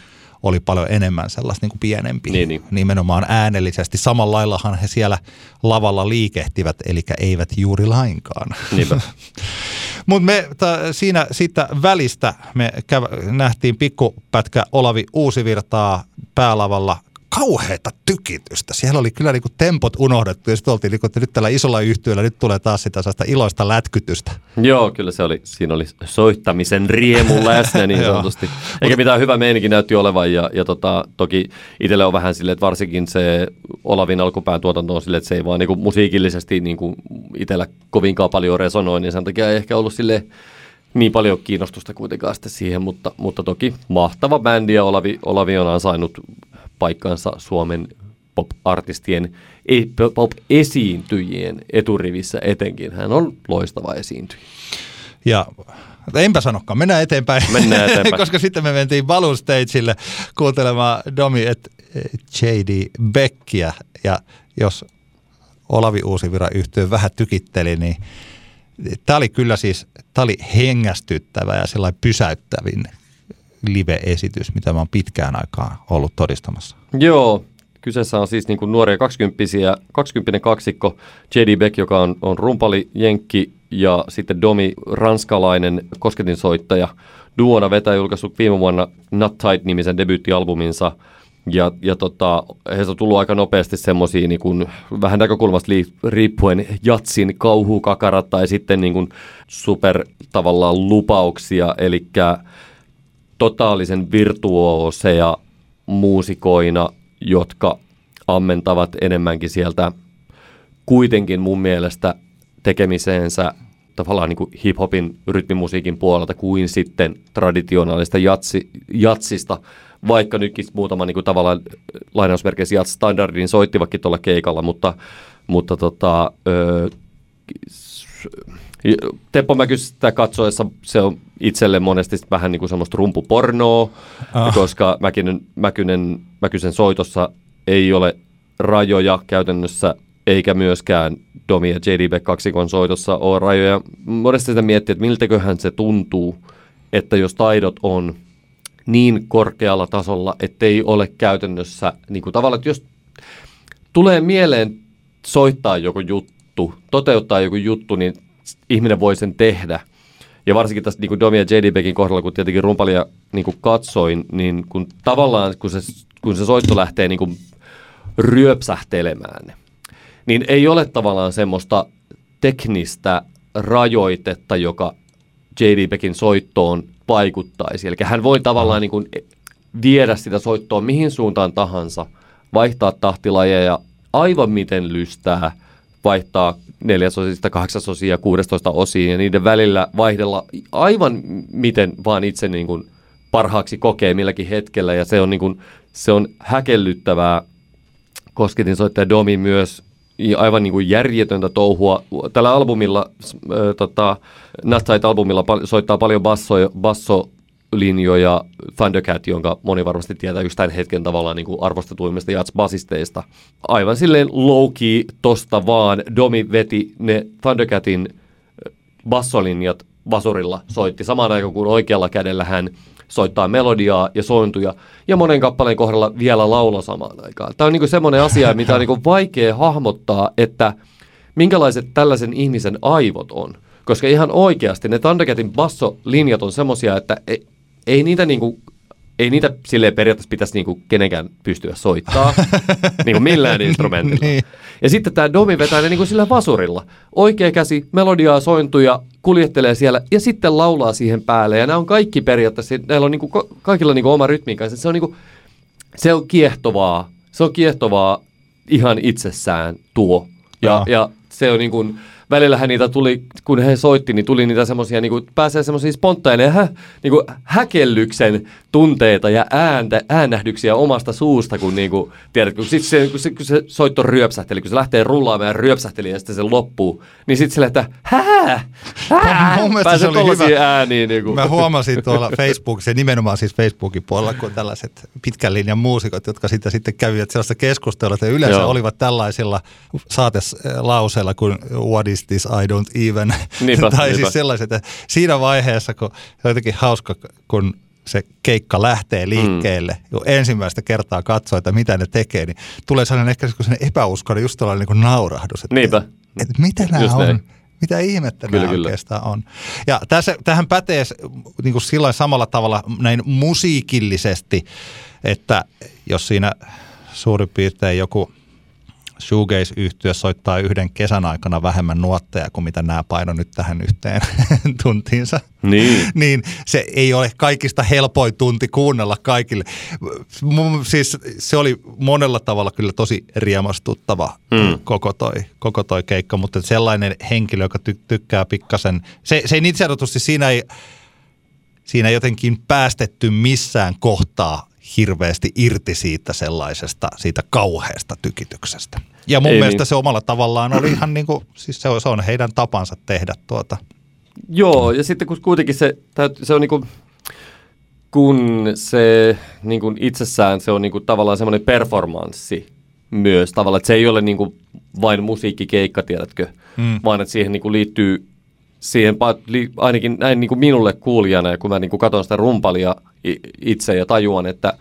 oli paljon enemmän sellaista niin kuin pienempi. Niin, niin. Nimenomaan äänellisesti. Samalla laillahan he siellä lavalla liikehtivät, eli eivät juuri lainkaan. Mutta me ta, siinä siitä välistä me käv, nähtiin pikkupätkä Olavi Uusivirtaa päälavalla kauheita tykitystä. Siellä oli kyllä niinku tempot unohdettu ja sitten oltiin niinku, että nyt tällä isolla yhtiöllä nyt tulee taas sitä sellaista iloista lätkytystä. Joo, kyllä se oli, siinä oli soittamisen riemu läsnä niin sanotusti. Eikä mitään hyvä meininki näytti olevan ja, ja tota, toki itselle on vähän silleen, että varsinkin se Olavin alkupään tuotanto on silleen, että se ei vaan niinku musiikillisesti niinku itsellä kovinkaan paljon resonoi, niin sen takia ei ehkä ollut sille niin paljon kiinnostusta kuitenkaan sitten siihen, mutta, mutta toki mahtava bändi ja Olavi, Olavi on ansainnut paikkansa Suomen pop-artistien, ei, pop-esiintyjien eturivissä etenkin. Hän on loistava esiintyjä. Ja enpä sanokaan, mennään eteenpäin. Mennään eteenpäin. Koska sitten me mentiin Balloon Stageille kuuntelemaan Domi et J.D. Beckia. Ja jos Olavi Uusivira yhtyö vähän tykitteli, niin tämä oli kyllä siis, tämä oli hengästyttävä ja sellainen pysäyttävin live-esitys, mitä mä oon pitkään aikaan ollut todistamassa. Joo, kyseessä on siis niin kuin nuoria 20 20 kaksikko, J.D. Beck, joka on, on rumpali, jenkki ja sitten Domi, ranskalainen kosketinsoittaja. Duona vetää julkaissut viime vuonna Not Tight-nimisen debyyttialbuminsa. Ja, ja tota, heistä on tullut aika nopeasti semmoisia niin vähän näkökulmasta riippuen jatsin kauhukakarat tai sitten niin kuin super tavallaan lupauksia, eli totaalisen virtuooseja muusikoina, jotka ammentavat enemmänkin sieltä kuitenkin mun mielestä tekemiseensä tavallaan niin kuin hip-hopin rytmimusiikin puolelta kuin sitten traditionaalista jatsi, jatsista, vaikka nytkin muutama niin kuin tavallaan lainausmerkeissä jats-standardin soittivakin tuolla keikalla, mutta, mutta tota, öö, Teppo Mäkystä katsoessa se on itselle monesti vähän niin kuin semmoista rumpupornoa, ah. koska Mäkinen, Mäkynen, Mäkysen soitossa ei ole rajoja käytännössä, eikä myöskään Domi ja JD Beck kaksikon soitossa ole rajoja. Monesti sitä miettii, että miltäköhän se tuntuu, että jos taidot on niin korkealla tasolla, ettei ole käytännössä niin kuin tavallaan, että jos tulee mieleen soittaa joku juttu, toteuttaa joku juttu, niin ihminen voi sen tehdä. Ja varsinkin tässä niin Domi ja J.D. Beckin kohdalla, kun tietenkin rumpalia niin kuin katsoin, niin kun tavallaan kun se, kun se soitto lähtee niin kuin ryöpsähtelemään, niin ei ole tavallaan semmoista teknistä rajoitetta, joka J.D. Beckin soittoon vaikuttaisi. Eli hän voi tavallaan niin kuin viedä sitä soittoa mihin suuntaan tahansa, vaihtaa tahtilajeja aivan miten lystää, vaihtaa neljäsosista kahdeksasosia ja 16 osiin ja niiden välillä vaihdella aivan miten vaan itse niin kuin parhaaksi kokee milläkin hetkellä ja se on, niin kuin, se on häkellyttävää. Kosketin soittaja Domi myös aivan niin kuin järjetöntä touhua. Tällä albumilla, äh, tota, Nastait-albumilla pal- soittaa paljon basso, basso linjoja Thundercat, jonka moni varmasti tietää yksi tämän hetken tavallaan niin kuin arvostetuimmista jats-basisteista. Aivan silleen low-key tosta vaan Domi veti ne Thundercatin bassolinjat vasurilla soitti samaan aikaan kuin oikealla kädellä hän soittaa melodiaa ja sointuja, ja monen kappaleen kohdalla vielä laula samaan aikaan. Tämä on niin semmoinen asia, mitä on niin vaikea hahmottaa, että minkälaiset tällaisen ihmisen aivot on. Koska ihan oikeasti ne Thundercatin bassolinjat on semmoisia, että ei, ei niitä niinku ei niitä silleen periaatteessa pitäisi niinku kenenkään pystyä soittaa niinku millään instrumentilla. niin. Ja sitten tämä Domi vetää ne niinku sillä vasurilla. Oikea käsi, melodiaa, sointuja, kuljettelee siellä ja sitten laulaa siihen päälle. Ja nämä on kaikki periaatteessa, näillä on niinku, kaikilla niinku oma rytmiikansa. Se on, niinku, se on kiehtovaa. Se on kiehtovaa ihan itsessään tuo. Ja, ja se on niinku, välillähän niitä tuli, kun he soitti, niin tuli niitä semmoisia, niin kuin, pääsee semmoisia spontaaneja hä, niin kuin häkellyksen tunteita ja ääntä, äänähdyksiä omasta suusta, kun, niin kuin, tiedät, kun, sit se, kun, se, kun se soitto ryöpsähteli, kun se lähtee rullaamaan ja ryöpsähteli ja sitten se loppuu, niin sitten sille, että hää, hää, Mun pääsee se oli hyvä. ääniin. Niin kuin. Mä huomasin tuolla Facebookissa, nimenomaan siis Facebookin puolella, kun tällaiset pitkän linjan muusikot, jotka sitten, sitten kävivät sellaista keskustelua, että yleensä Joo. olivat tällaisilla saateslauseilla kuin what is this, I don't even. Niinpä, tai niinpä. siis sellaiset, että siinä vaiheessa, kun se on jotenkin hauska, kun se keikka lähtee liikkeelle, mm. ensimmäistä kertaa katsoo, että mitä ne tekee, niin tulee sellainen ehkä sellainen epäuskoinen, just tällainen niin naurahdus. Että, Niinpä. Että mitä nämä Just on? näin. Mitä ihmettä Kyllä, nämä kyllä. oikeastaan on? Ja tässä, tähän pätee niin kuin sillä samalla tavalla näin musiikillisesti, että jos siinä suurin piirtein joku shoegaze-yhtiö soittaa yhden kesän aikana vähemmän nuotteja kuin mitä nämä paino nyt tähän yhteen tuntiinsa. Niin. niin se ei ole kaikista helpoin tunti kuunnella kaikille. Siis se oli monella tavalla kyllä tosi riemastuttava mm. koko, toi, koko toi keikka, mutta sellainen henkilö, joka ty- tykkää pikkasen, se, se ei niin sanotusti siinä ei, siinä ei jotenkin päästetty missään kohtaa hirveästi irti siitä sellaisesta, siitä kauheasta tykityksestä. Ja mun Ei mielestä niin. se omalla tavallaan oli ihan niin kuin, siis se on, se on heidän tapansa tehdä tuota. Joo, ja sitten kun kuitenkin se, se on niinku, kun se niinku itsessään se on niinku tavallaan semmoinen performanssi myös tavallaan, että se ei ole niinku vain musiikkikeikka, tiedätkö, mm. vaan että siihen niinku liittyy siihen ainakin näin niinku minulle kuulijana, ja kun mä niinku katson sitä rumpalia itse ja tajuan, että,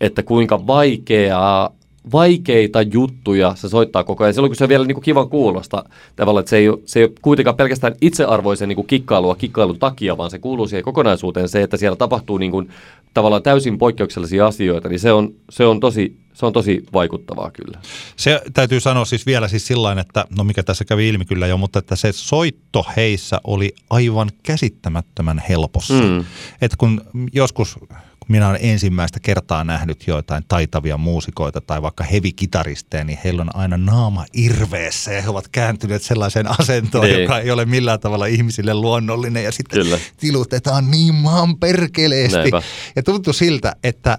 että kuinka vaikeaa vaikeita juttuja se soittaa koko ajan. Silloin kun se on vielä niin kuin kivan kuulosta tavallaan, että se ei, ole, se ei ole kuitenkaan pelkästään itsearvoisen niin kuin kikkailua kikkailun takia, vaan se kuuluu siihen kokonaisuuteen se, että siellä tapahtuu niin kuin, tavallaan täysin poikkeuksellisia asioita, niin se on, se on, tosi, se on tosi vaikuttavaa kyllä. Se täytyy sanoa siis vielä siis sillain, että no mikä tässä kävi ilmi kyllä jo, mutta että se soitto heissä oli aivan käsittämättömän helpossa. Mm. Että kun joskus kun minä olen ensimmäistä kertaa nähnyt joitain taitavia muusikoita tai vaikka hevikitaristeja, niin heillä on aina naama irveessä ja he ovat kääntyneet sellaiseen asentoon, Niin. joka ei ole millään tavalla ihmisille luonnollinen ja sitten Kyllä. tilutetaan niin maan perkeleesti. Näinpä. Ja tuntui siltä, että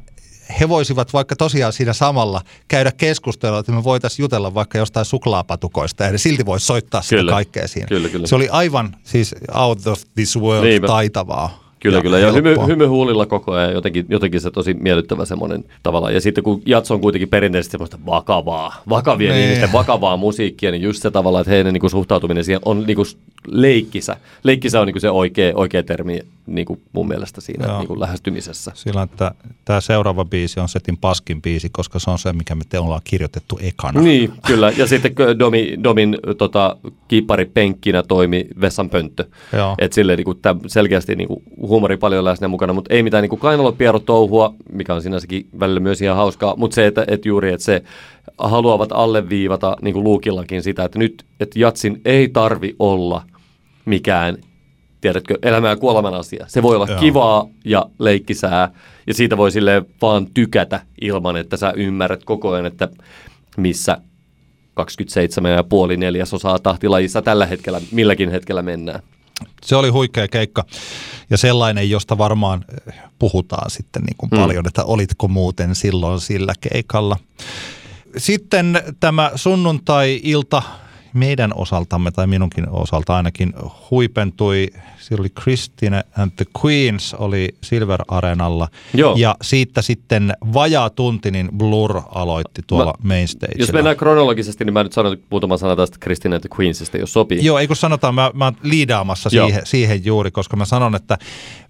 he voisivat vaikka tosiaan siinä samalla käydä keskustelua, että me voitaisiin jutella vaikka jostain suklaapatukoista ja ne silti voisi soittaa sitä Kyllä. kaikkea siinä. Kyllä, kyllä. Se oli aivan siis out of this world Niinpä. taitavaa. Kyllä, ja kyllä. Ja hymy, hymy huulilla koko ajan, jotenkin, jotenkin se tosi miellyttävä semmoinen tavallaan. Ja sitten kun Jatso on kuitenkin perinteisesti semmoista vakavaa, vakavien Niin. ihmisten vakavaa musiikkia, niin just se tavalla, että heidän niin kuin, suhtautuminen siihen on niin kuin, leikkisä. Leikkisä on niin kuin, se oikea, oikea termi niin kuin, mun mielestä siinä Joo. niin kuin, lähestymisessä. Sillä että tämä seuraava biisi on setin paskin biisi, koska se on se, mikä me te ollaan kirjoitettu ekana. Niin, kyllä. Ja sitten Domi, Domin tota, kiippari penkkinä toimi vessanpönttö. Joo. Et silleen niin kuin, tää selkeästi niin kuin, huumori paljon läsnä mukana, mutta ei mitään niin kuin kainalopierro-touhua, mikä on sinänsäkin välillä myös ihan hauskaa, mutta se, että, että juuri, että se haluavat alleviivata niin kuin Luukillakin sitä, että nyt, että jatsin ei tarvi olla mikään tiedätkö, elämän ja kuoleman asia. Se voi olla Joo. Joo. kivaa ja leikkisää, ja siitä voi sille vaan tykätä ilman, että sä ymmärrät koko ajan, että missä 27,5 neljäsosaa tahtilajissa tällä hetkellä, milläkin hetkellä mennään. Se oli huikea keikka ja sellainen, josta varmaan eh, puhutaan sitten niin kuin Mm. paljon, että olitko muuten silloin sillä keikalla. Sitten tämä sunnuntai-ilta meidän osaltamme tai minunkin osalta ainakin huipentui. Siellä oli Christine and the Queens oli Silver Arenalla Joo. ja siitä sitten vajaa tunti niin Blur aloitti tuolla main stagella. Jos mennään kronologisesti, niin mä nyt sanon muutaman sanan tästä Christine and the Queensista, jos sopii. Joo, ei kun sanotaan, mä, mä oon liidaamassa Joo. siihen, siihen juuri, koska mä sanon, että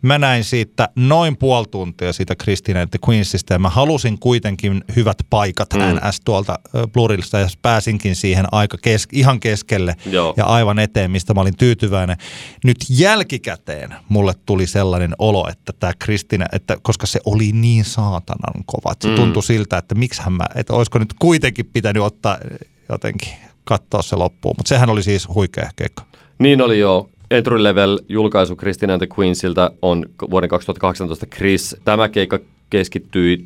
mä näin siitä noin puoli tuntia siitä Christine and the Queensista ja mä halusin kuitenkin hyvät paikat mm. NS tuolta ö, Blurilta ja pääsinkin siihen aika kes, ihan keskelle Joo. ja aivan eteen, mistä mä olin tyytyväinen. Nyt jälkikäteen mulle tuli sellainen olo, että tämä Kristine, että koska se oli niin saatanan kova, että se Mm. tuntui siltä, että miksihän mä, että olisiko nyt kuitenkin pitänyt ottaa jotenkin katsoa se loppuun. Mutta sehän oli siis huikea keikka. Niin oli jo. Entry Level julkaisu Christine and the Queensilta on vuoden 2018 Chris. Tämä keikka keskittyi,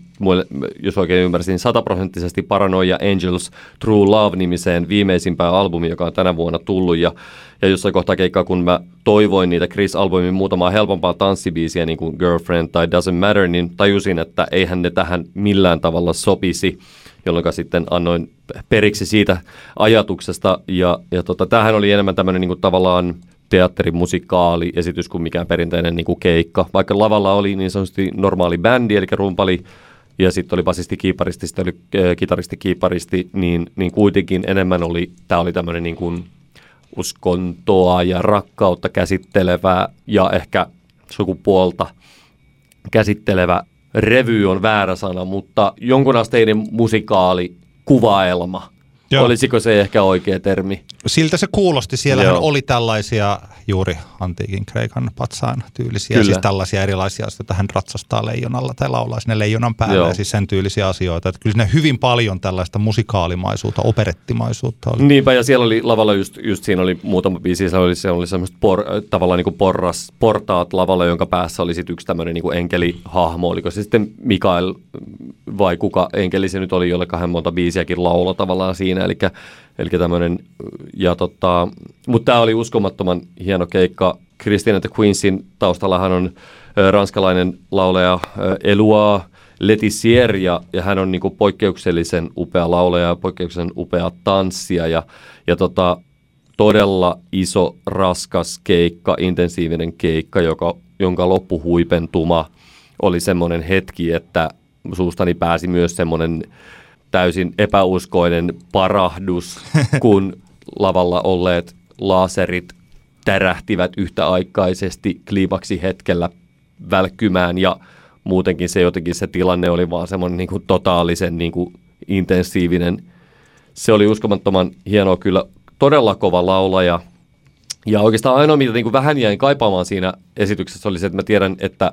jos oikein ymmärsin, sataprosenttisesti Paranoia Angels True Love-nimiseen viimeisimpään albumiin, joka on tänä vuonna tullut. Ja, ja jossain kohtaa keikkaa, kun mä toivoin niitä Chris-albumin muutamaa helpompaa tanssibiisiä, niin kuin Girlfriend tai Doesn't Matter, niin tajusin, että eihän ne tähän millään tavalla sopisi jolloin sitten annoin periksi siitä ajatuksesta. Ja, ja tota, tämähän oli enemmän tämmöinen niin kuin tavallaan teatterimusikaali esitys kuin mikään perinteinen niin kuin keikka. Vaikka lavalla oli niin sanotusti normaali bändi, eli rumpali, ja sitten oli basisti, kiiparisti, sitten oli äh, kitaristi, kiiparisti, niin, niin kuitenkin enemmän oli, tämä oli tämmöinen niin kuin uskontoa ja rakkautta käsittelevää ja ehkä sukupuolta käsittelevä revy on väärä sana, mutta jonkunasteinen musikaali, kuvaelma. Joo. Olisiko se ehkä oikea termi? Siltä se kuulosti. Siellähän Joo. oli tällaisia juuri antiikin Kreikan patsaan tyylisiä, Kyllä. siis tällaisia erilaisia asioita. Hän ratsastaa leijonalla tai laulaa sinne leijonan päälle Joo. ja siis sen tyylisiä asioita. Että kyllä siinä hyvin paljon tällaista musikaalimaisuutta, operettimaisuutta oli. Niinpä, ja siellä oli lavalla just, just siinä oli muutama biisi, se oli, se oli semmoista por, tavallaan niin kuin porras, portaat lavalla, jonka päässä oli sitten yksi tämmöinen niin kuin enkelihahmo, oliko se sitten Mikael vai kuka enkeli se nyt oli, jolle hän monta biisiäkin laulo tavallaan siinä, eli, eli tämmöinen, ja tota, mutta tämä oli uskomattoman hieno keikka, Christine the Queensin taustallahan on ranskalainen laulaja Elua Letizier, ja, ja hän on niinku poikkeuksellisen upea laulaja ja poikkeuksellisen upea tanssija, ja, ja tota, todella iso, raskas keikka, intensiivinen keikka, joka, jonka loppuhuipentuma oli semmoinen hetki, että suustani pääsi myös semmoinen täysin epäuskoinen parahdus, kun lavalla olleet laserit tärähtivät yhtäaikaisesti kliimaksi hetkellä välkkymään ja muutenkin se jotenkin se tilanne oli vaan semmoinen niin kuin totaalisen niin kuin intensiivinen. Se oli uskomattoman hienoa kyllä, todella kova laulaja. Ja oikeastaan ainoa, mitä niin kuin vähän jäin kaipaamaan siinä esityksessä oli se, että mä tiedän, että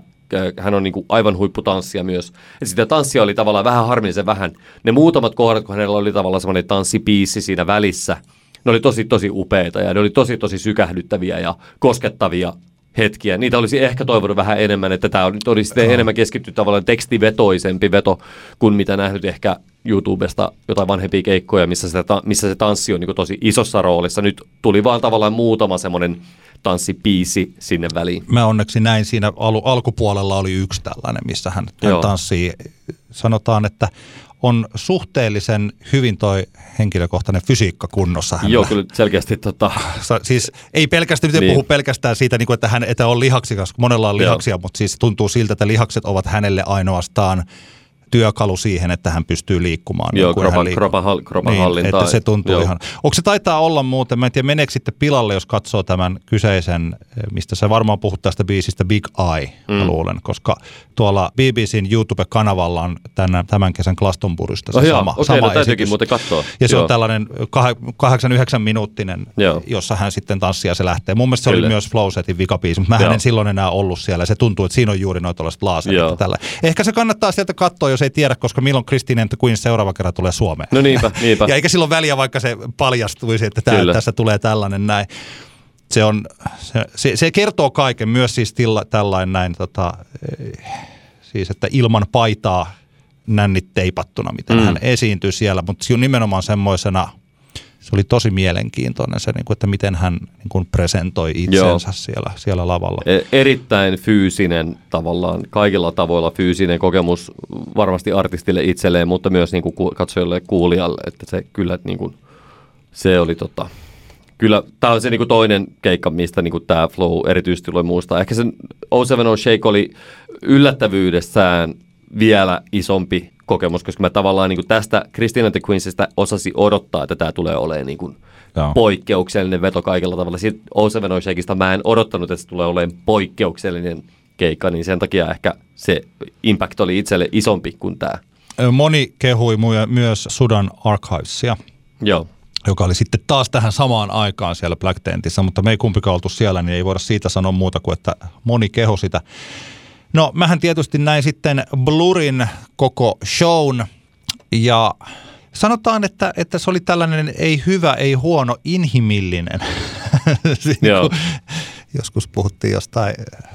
hän on niin kuin aivan huipputanssija myös. Et sitä tanssia oli tavallaan vähän harmillisen vähän. Ne muutamat kohdat, kun hänellä oli tavallaan semmoinen tanssipiissi siinä välissä, ne oli tosi tosi upeita ja ne oli tosi tosi sykähdyttäviä ja koskettavia hetkiä. Niitä olisi ehkä toivonut vähän enemmän, että tämä nyt olisi enemmän keskitty tavallaan tekstivetoisempi veto kuin mitä nähnyt ehkä YouTubesta jotain vanhempia keikkoja, missä se, missä se tanssi on niin tosi isossa roolissa. Nyt tuli vaan tavallaan muutama semmoinen tanssipiisi sinne väliin. Mä onneksi näin siinä al- alkupuolella oli yksi tällainen, missä hän, hän Joo. tanssii. Sanotaan, että on suhteellisen hyvin toi henkilökohtainen fysiikka kunnossa hänellä. Joo, kyllä selkeästi tota, Siis ei pelkästään, miten Niin. puhu pelkästään siitä, niin kuin, että hän että on lihaksikas, monella on Joo. lihaksia, mutta siis tuntuu siltä, että lihakset ovat hänelle ainoastaan työkalu siihen, että hän pystyy liikkumaan. Joo, niin kuin hän kropan- liikkuu. kropan kropan niin, hallintaa. Että se tuntuu Joo. ihan. Onko se taitaa olla muuten, mä en tiedä meneekö sitten pilalle, jos katsoo tämän kyseisen, eh, mistä sä varmaan puhut tästä biisistä Big Eye, mm. mä luulen, koska tuolla BBCn YouTube-kanavalla on tämän, tämän kesän Glastonburysta se oh, joo, sama, okei, sama no esitys. muuten katsoa. Ja se Joo. on tällainen 8-9 minuuttinen, Joo. jossa hän sitten tanssii ja se lähtee. Mun mielestä se Kyllä. oli myös Flowsetin vikabiisi, mutta mä Joo. en silloin enää ollut siellä. Se tuntuu, että siinä on juuri noita tällaiset laaserit Joo. Ehkä se kannattaa sieltä katsoa, jos ei tiedä, koska milloin the Queen seuraava kerran tulee Suomeen. No niinpä, niinpä. Ja eikä silloin väliä, vaikka se paljastuisi, että tää, tässä tulee tällainen näin. Se, on, se, se, se kertoo kaiken, myös siis tilla, tällainen näin, tota, eh, siis että ilman paitaa nännit teipattuna, miten mm. hän esiintyy siellä, mutta se on nimenomaan semmoisena, se oli tosi mielenkiintoinen se, niin kuin, että miten hän niin kuin presentoi itsensä siellä, siellä lavalla. E- erittäin fyysinen tavallaan, kaikilla tavoilla fyysinen kokemus varmasti artistille itselleen, mutta myös niin kuin ku- katsojalle ja kuulijalle, että se kyllä niin kuin, se oli tota, kyllä tämä on se niin kuin toinen keikka, mistä niin kuin tämä flow erityisesti tulee muistaa. Ehkä se 070 Shake oli yllättävyydessään vielä isompi kokemus, koska mä tavallaan niin kuin tästä Christina the Queensista osasi odottaa, että tämä tulee olemaan niin kuin Joo. poikkeuksellinen veto kaikilla tavalla. Siitä 070 Shakeista mä en odottanut, että se tulee olemaan poikkeuksellinen keikka, niin sen takia ehkä se impact oli itselle isompi kuin tämä. Moni kehui myös Sudan Archivesia, Joo. joka oli sitten taas tähän samaan aikaan siellä Black Tentissä, mutta me ei kumpikaan oltu siellä, niin ei voida siitä sanoa muuta kuin, että moni keho sitä. No, mähän tietysti näin sitten Blurin koko shown ja sanotaan, että, että se oli tällainen ei hyvä, ei huono, inhimillinen. Siis Joo. kun Joskus puhuttiin jostain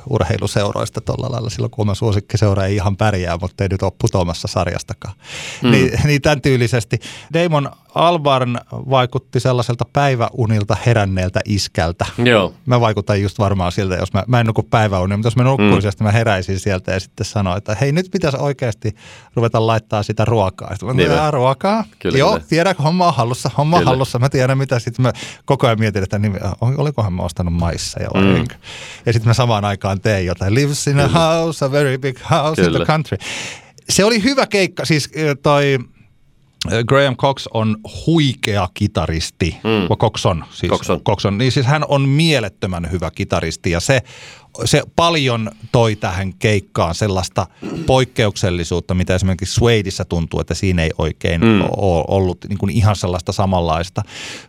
urheiluseuroista tuolla lailla silloin, kun oma suosikkiseura ei ihan pärjää, mutta ei nyt ole putoamassa sarjastakaan. Mm. Niin, niin tämän tyylisesti. Damon Albarn vaikutti sellaiselta päiväunilta heränneeltä iskältä. Joo. Mä vaikutan just varmaan siltä, jos mä, mä en nuku päiväunia, mutta jos mä nukkuisin, mm. mä heräisin sieltä ja sitten sanoin, että hei nyt pitäisi oikeasti ruveta laittaa sitä ruokaa. Sitten mä Niin ruokaa? Kyllä, Joo, kyllä. tiedän, homma on hallussa, homma on hallussa. Mä tiedän mitä. Sitten mä koko ajan mietin, että niin, olikohan mä ostanut maissa ja Mm. Ja sitten mä samaan aikaan tein jotain. Lives in a house, a very big house in Kyllä. the country. Se oli hyvä keikka, siis toi Graham Cox on huikea kitaristi. Mm. Cox on, siis Cox on. Cox on. Niin siis hän on mielettömän hyvä kitaristi ja se se paljon toi tähän keikkaan sellaista poikkeuksellisuutta, mitä esimerkiksi Suedeissa tuntuu, että siinä ei oikein mm. ole ollut niin kuin ihan sellaista samanlaista.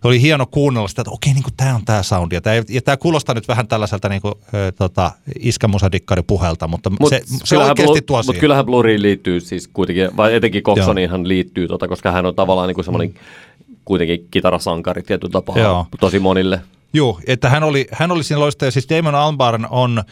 Oli hieno kuunnella sitä, että okei, niin kuin tämä on tämä soundi. Ja tämä, ja tämä kuulostaa nyt vähän tällaiselta niin kuin, äh, tota, iskämusadikkari puhelta, mutta Mut se, se oikeasti tuo Mutta kyllähän Bluriin liittyy siis kuitenkin, vai etenkin Coxoniinhan liittyy, tota, koska hän on tavallaan niin kuin semmoinen mm. kuitenkin kitarasankari tietyllä tapaa Joo. tosi monille. Joo, että hän oli, hän oli siinä loistaja. Siis Damon Albarn on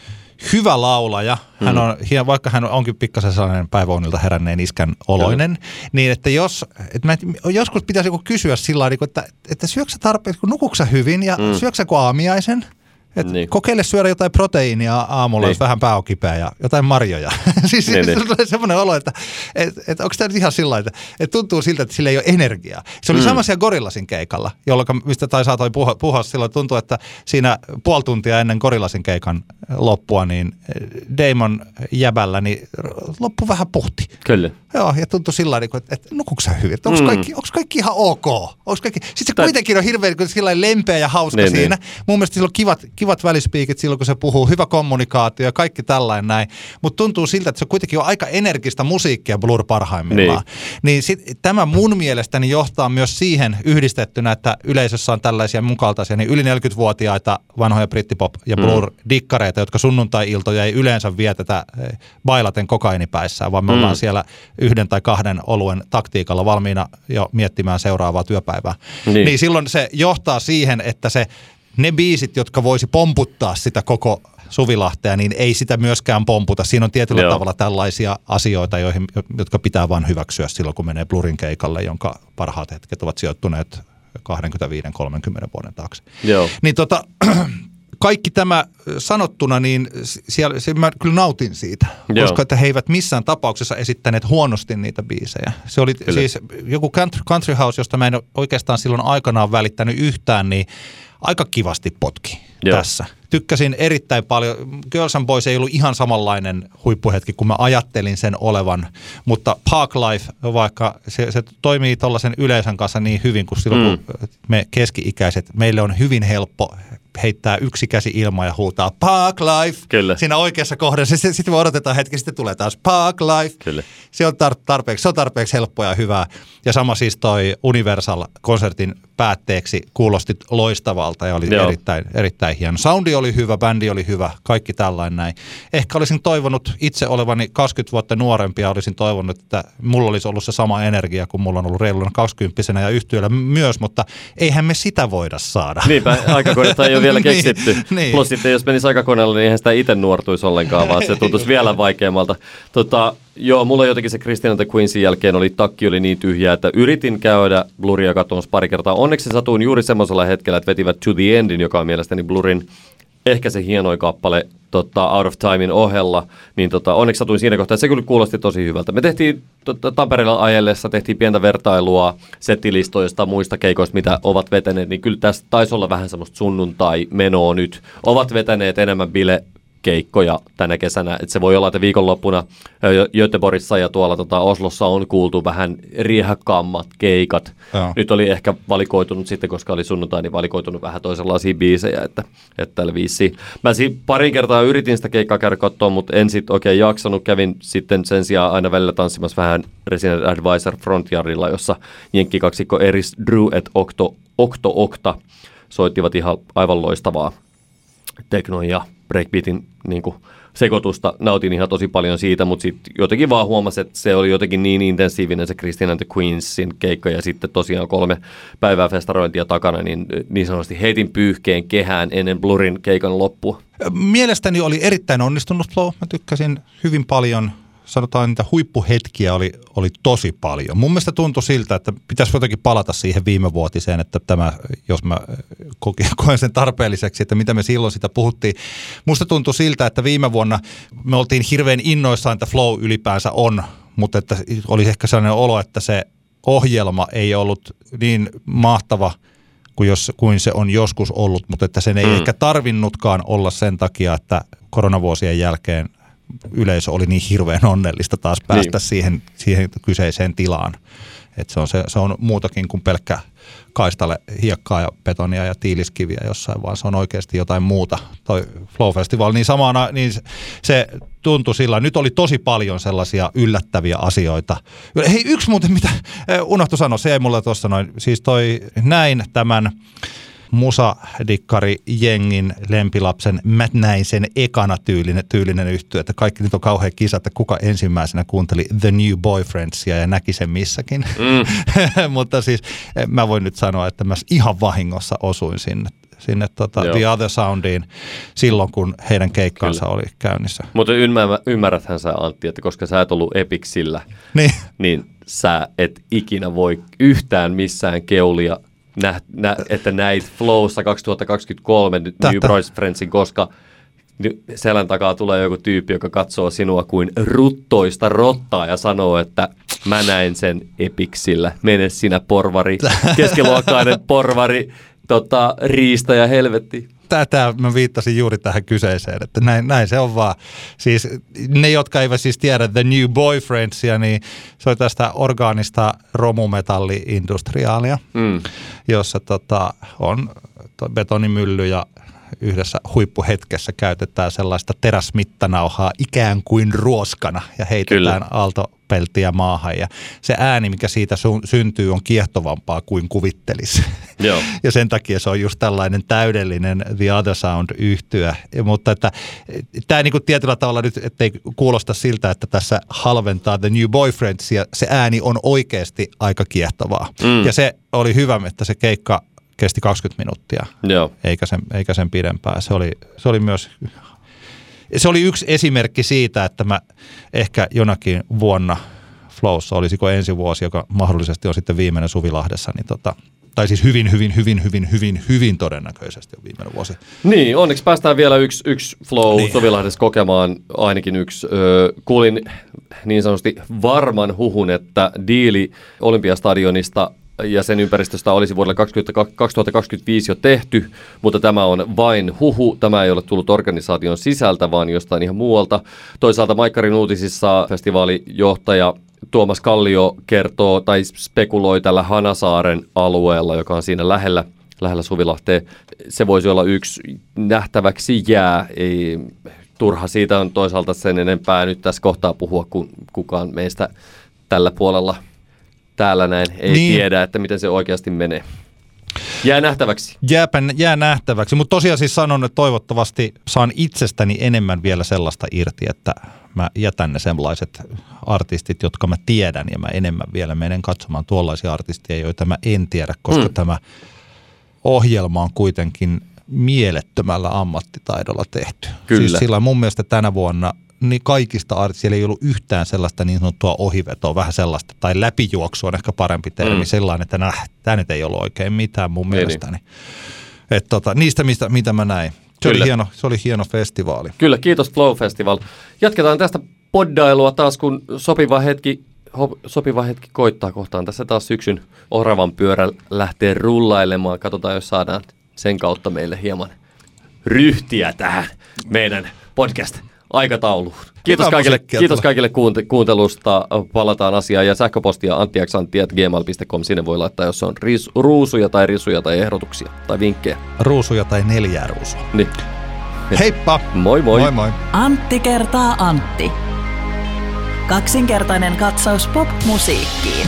hyvä laulaja. Hän mm. on, vaikka hän onkin pikkasen sellainen päiväunilta heränneen iskän oloinen, Kyllä. niin että jos, että mä, joskus pitäisi joku kysyä sillä tavalla, että, että syöksä tarpeeksi, kun nukuksa hyvin ja mm. syöksä aamiaisen – et niin. Kokeile syödä jotain proteiinia aamulla, niin. jos vähän pää on kipeä ja jotain marjoja. siis niin, niin. tulee semmoinen olo, että et, et onko tämä ihan sillä että et tuntuu siltä, että sillä ei ole energiaa. Se oli mm. sama siellä Gorillasin keikalla, jolloin, mistä tai saatoin puhua, puhua silloin, tuntuu, että siinä puoli tuntia ennen Gorillasin keikan loppua, niin Damon jäbällä, niin loppu vähän puhti. Kyllä. Joo, ja tuntui sillä tavalla, että, että nukuuko sä hyvin? Onko mm. kaikki, kaikki ihan ok? Kaikki? Sitten se tai... kuitenkin on hirveän sillä lempeä ja hauska niin, siinä. Niin. Mun mielestä sillä on kivat, kivat välispiikit silloin, kun se puhuu, hyvä kommunikaatio ja kaikki tällainen näin. Mutta tuntuu siltä, että se kuitenkin on aika energistä musiikkia Blur parhaimmillaan. Niin, niin sit, tämä mun mielestäni johtaa myös siihen yhdistettynä, että yleisössä on tällaisia mun kaltaisia niin yli 40-vuotiaita vanhoja brittipop- ja mm. Blur-dikkareita, jotka sunnuntai-iltoja ei yleensä vietetä eh, bailaten kokainipäissään, vaan me mm. ollaan siellä yhden tai kahden oluen taktiikalla valmiina jo miettimään seuraavaa työpäivää. Niin. niin silloin se johtaa siihen, että se ne biisit, jotka voisi pomputtaa sitä koko Suvilahtea, niin ei sitä myöskään pomputa. Siinä on tietyllä Joo. tavalla tällaisia asioita, joihin, jotka pitää vain hyväksyä silloin, kun menee Blurin keikalle, jonka parhaat hetket ovat sijoittuneet 25-30 vuoden taakse. Joo. Niin tota, kaikki tämä sanottuna, niin siellä, se, mä kyllä nautin siitä, Joo. koska että he eivät missään tapauksessa esittäneet huonosti niitä biisejä. Se oli kyllä. siis joku country, country House, josta mä en oikeastaan silloin aikanaan välittänyt yhtään, niin aika kivasti potki Joo. tässä. Tykkäsin erittäin paljon. Girls and Boys ei ollut ihan samanlainen huippuhetki kuin mä ajattelin sen olevan, mutta Park Life, vaikka se, se toimii tuollaisen yleisön kanssa niin hyvin, kun silloin mm. kun me keski-ikäiset, meille on hyvin helppo heittää yksi käsi ilmaa ja huutaa Park Life Kyllä. siinä oikeassa kohdassa. Sitten, me odotetaan hetki, sitten tulee taas Park Life. Kyllä. Se on tarpeeksi, se on tarpeeksi helppoa ja hyvää. Ja sama siis toi Universal-konsertin päätteeksi kuulosti loistavalta ja oli erittäin, erittäin hieno. Soundi oli hyvä, bändi oli hyvä, kaikki tällainen näin. Ehkä olisin toivonut itse olevani 20 vuotta nuorempi ja olisin toivonut, että mulla olisi ollut se sama energia kuin mulla on ollut reiluna 20 ja yhtiöllä myös, mutta eihän me sitä voida saada. Niinpä, aikakoneita ei ole vielä niin, keksitty. niin. Plus sitten jos menisi aikakoneella, niin eihän sitä itse nuortuisi ollenkaan, vaan se tuntuisi vielä vaikeammalta. Tota, Joo, mulla jotenkin se Christina the Queensin jälkeen oli takki oli niin tyhjä, että yritin käydä Bluria katsomassa pari kertaa. Onneksi satuin juuri semmoisella hetkellä, että vetivät To the Endin, joka on mielestäni Blurin ehkä se hienoin kappale tota, Out of Timein ohella, niin tota, onneksi satuin siinä kohtaa, se kyllä kuulosti tosi hyvältä. Me tehtiin tota, Tampereella ajellessa, tehtiin pientä vertailua settilistoista muista keikoista, mitä ovat vetäneet, niin kyllä tässä taisi olla vähän semmoista sunnuntai-menoa nyt. Ovat vetäneet enemmän bile keikkoja tänä kesänä. Et se voi olla, että viikonloppuna Göteborgissa ja tuolla tota Oslossa on kuultu vähän riehakkaammat keikat. Joo. Nyt oli ehkä valikoitunut sitten, koska oli sunnuntai, niin valikoitunut vähän toisenlaisia biisejä, että, että tällä viisi. Mä si- parin kertaa yritin sitä keikkaa käydä katsoa, mutta en sitten oikein jaksanut. Kävin sitten sen sijaan aina välillä tanssimassa vähän Resident Advisor Frontiarilla, jossa jenkkikaksikko Eris Drew et Octo, Octo Octa soittivat ihan aivan loistavaa teknon ja breakbeatin niin kuin, sekoitusta. Nautin ihan tosi paljon siitä, mutta sitten jotenkin vaan huomasin, että se oli jotenkin niin intensiivinen se Christian and the Queensin keikka ja sitten tosiaan kolme päivää festarointia takana, niin niin sanotusti heitin pyyhkeen kehään ennen Blurin keikan loppua. Mielestäni oli erittäin onnistunut flow. Mä tykkäsin hyvin paljon sanotaan niitä huippuhetkiä oli, oli tosi paljon. Mun mielestä tuntui siltä, että pitäisi jotenkin palata siihen viime vuotiseen, että tämä, jos mä koen sen tarpeelliseksi, että mitä me silloin sitä puhuttiin. Musta tuntui siltä, että viime vuonna me oltiin hirveän innoissaan, että flow ylipäänsä on, mutta että oli ehkä sellainen olo, että se ohjelma ei ollut niin mahtava kuin, jos, kuin se on joskus ollut, mutta että sen ei mm. ehkä tarvinnutkaan olla sen takia, että koronavuosien jälkeen yleisö oli niin hirveän onnellista taas päästä niin. siihen, siihen kyseiseen tilaan. Et se, on se, se on muutakin kuin pelkkä kaistalle hiekkaa ja betonia ja tiiliskiviä jossain, vaan se on oikeasti jotain muuta. Toi Flow Festival, niin samana, niin se tuntui sillä, nyt oli tosi paljon sellaisia yllättäviä asioita. Hei, yksi muuten, mitä eh, unohtu sanoa, se ei mulle tuossa noin, siis toi näin tämän musadikkari jengin lempilapsen Näisen ekana tyylinen, tyylinen yhtyö, että kaikki nyt on kauhean kisa, että kuka ensimmäisenä kuunteli The New Boyfriendsia ja näki sen missäkin. Mm. Mutta siis eh, mä voin nyt sanoa, että mä ihan vahingossa osuin sinne sinne tota, The Other Soundiin silloin, kun heidän keikkansa Kyllä. oli käynnissä. Mutta ymmärräthän sä Antti, että koska sä et ollut Epicsillä, niin. niin sä et ikinä voi yhtään missään keulia nä, nä, että näit Flowssa 2023 Tätä. New Boys Friendsin, koska selän takaa tulee joku tyyppi, joka katsoo sinua kuin ruttoista rottaa ja sanoo, että mä näin sen epiksillä. Mene sinä porvari, keskiluokkainen porvari, tota, riista ja helvetti tätä mä viittasin juuri tähän kyseiseen, että näin, näin se on vaan. Siis ne, jotka eivät siis tiedä The New Boyfriendsia, niin se on tästä orgaanista romumetalliindustriaalia, mm. jossa tota, on betonimylly ja yhdessä huippuhetkessä käytetään sellaista teräsmittanauhaa ikään kuin ruoskana ja heitetään Kyllä. aaltopeltiä maahan. Ja se ääni, mikä siitä syntyy, on kiehtovampaa kuin kuvittelisi. Joo. ja sen takia se on just tällainen täydellinen The Other Sound yhtyä. Mutta että tämä niin tietyllä tavalla nyt, ettei kuulosta siltä, että tässä halventaa The New Boyfriends ja se ääni on oikeasti aika kiehtovaa. Mm. Ja se oli hyvä, että se keikka kesti 20 minuuttia, Joo. Eikä, sen, eikä sen pidempään. Se oli, se oli myös se oli yksi esimerkki siitä, että mä ehkä jonakin vuonna Flowssa, olisiko ensi vuosi, joka mahdollisesti on sitten viimeinen Suvilahdessa, niin tota, tai siis hyvin, hyvin, hyvin, hyvin, hyvin, hyvin todennäköisesti on viimeinen vuosi. Niin, onneksi päästään vielä yksi, yksi flow niin. Suvilahdessa kokemaan, ainakin yksi. Öö, kuulin niin sanotusti varman huhun, että diili Olympiastadionista ja sen ympäristöstä olisi vuodelle 20, 2025 jo tehty, mutta tämä on vain huhu. Tämä ei ole tullut organisaation sisältä, vaan jostain ihan muualta. Toisaalta Maikkarin uutisissa festivaalijohtaja Tuomas Kallio kertoo tai spekuloi tällä Hanasaaren alueella, joka on siinä lähellä, lähellä Suvilahteen. Se voisi olla yksi nähtäväksi jää. Ei, turha siitä on toisaalta sen enempää nyt tässä kohtaa puhua, kun kukaan meistä tällä puolella – täällä näin ei niin. tiedä, että miten se oikeasti menee. Jää nähtäväksi. Jääpä, jää nähtäväksi, mutta tosiaan siis sanon, että toivottavasti saan itsestäni enemmän vielä sellaista irti, että mä jätän ne sellaiset artistit, jotka mä tiedän ja mä enemmän vielä menen katsomaan tuollaisia artisteja, joita mä en tiedä, koska mm. tämä ohjelma on kuitenkin mielettömällä ammattitaidolla tehty. Kyllä. Siis sillä mun mielestä tänä vuonna niin kaikista artisteilla ei ollut yhtään sellaista niin sanottua ohivetoa, vähän sellaista, tai läpijuoksu on ehkä parempi termi, mm. sellainen, että näh, tämä nyt ei ollut oikein mitään mun niin. mielestäni. Et tota, niistä, mistä, mitä mä näin. Se oli, hieno, se oli hieno festivaali. Kyllä, kiitos Flow Festival. Jatketaan tästä poddailua taas, kun sopiva hetki, sopiva hetki koittaa kohtaan. Tässä taas syksyn oravan pyörä lähtee rullailemaan. Katsotaan, jos saadaan sen kautta meille hieman ryhtiä tähän meidän podcast aikatauluun. Kiitos kaikille, kiitos kaikille kuunte- kuuntelusta. Palataan asiaan ja sähköpostia anttiaksantti.gmail.com. Sinne voi laittaa, jos on riis- ruusuja tai risuja tai ehdotuksia tai vinkkejä. Ruusuja tai neljää ruusua. Niin. Heippa! Moi moi! Moi moi! Antti kertaa Antti. Kaksinkertainen katsaus pop-musiikkiin.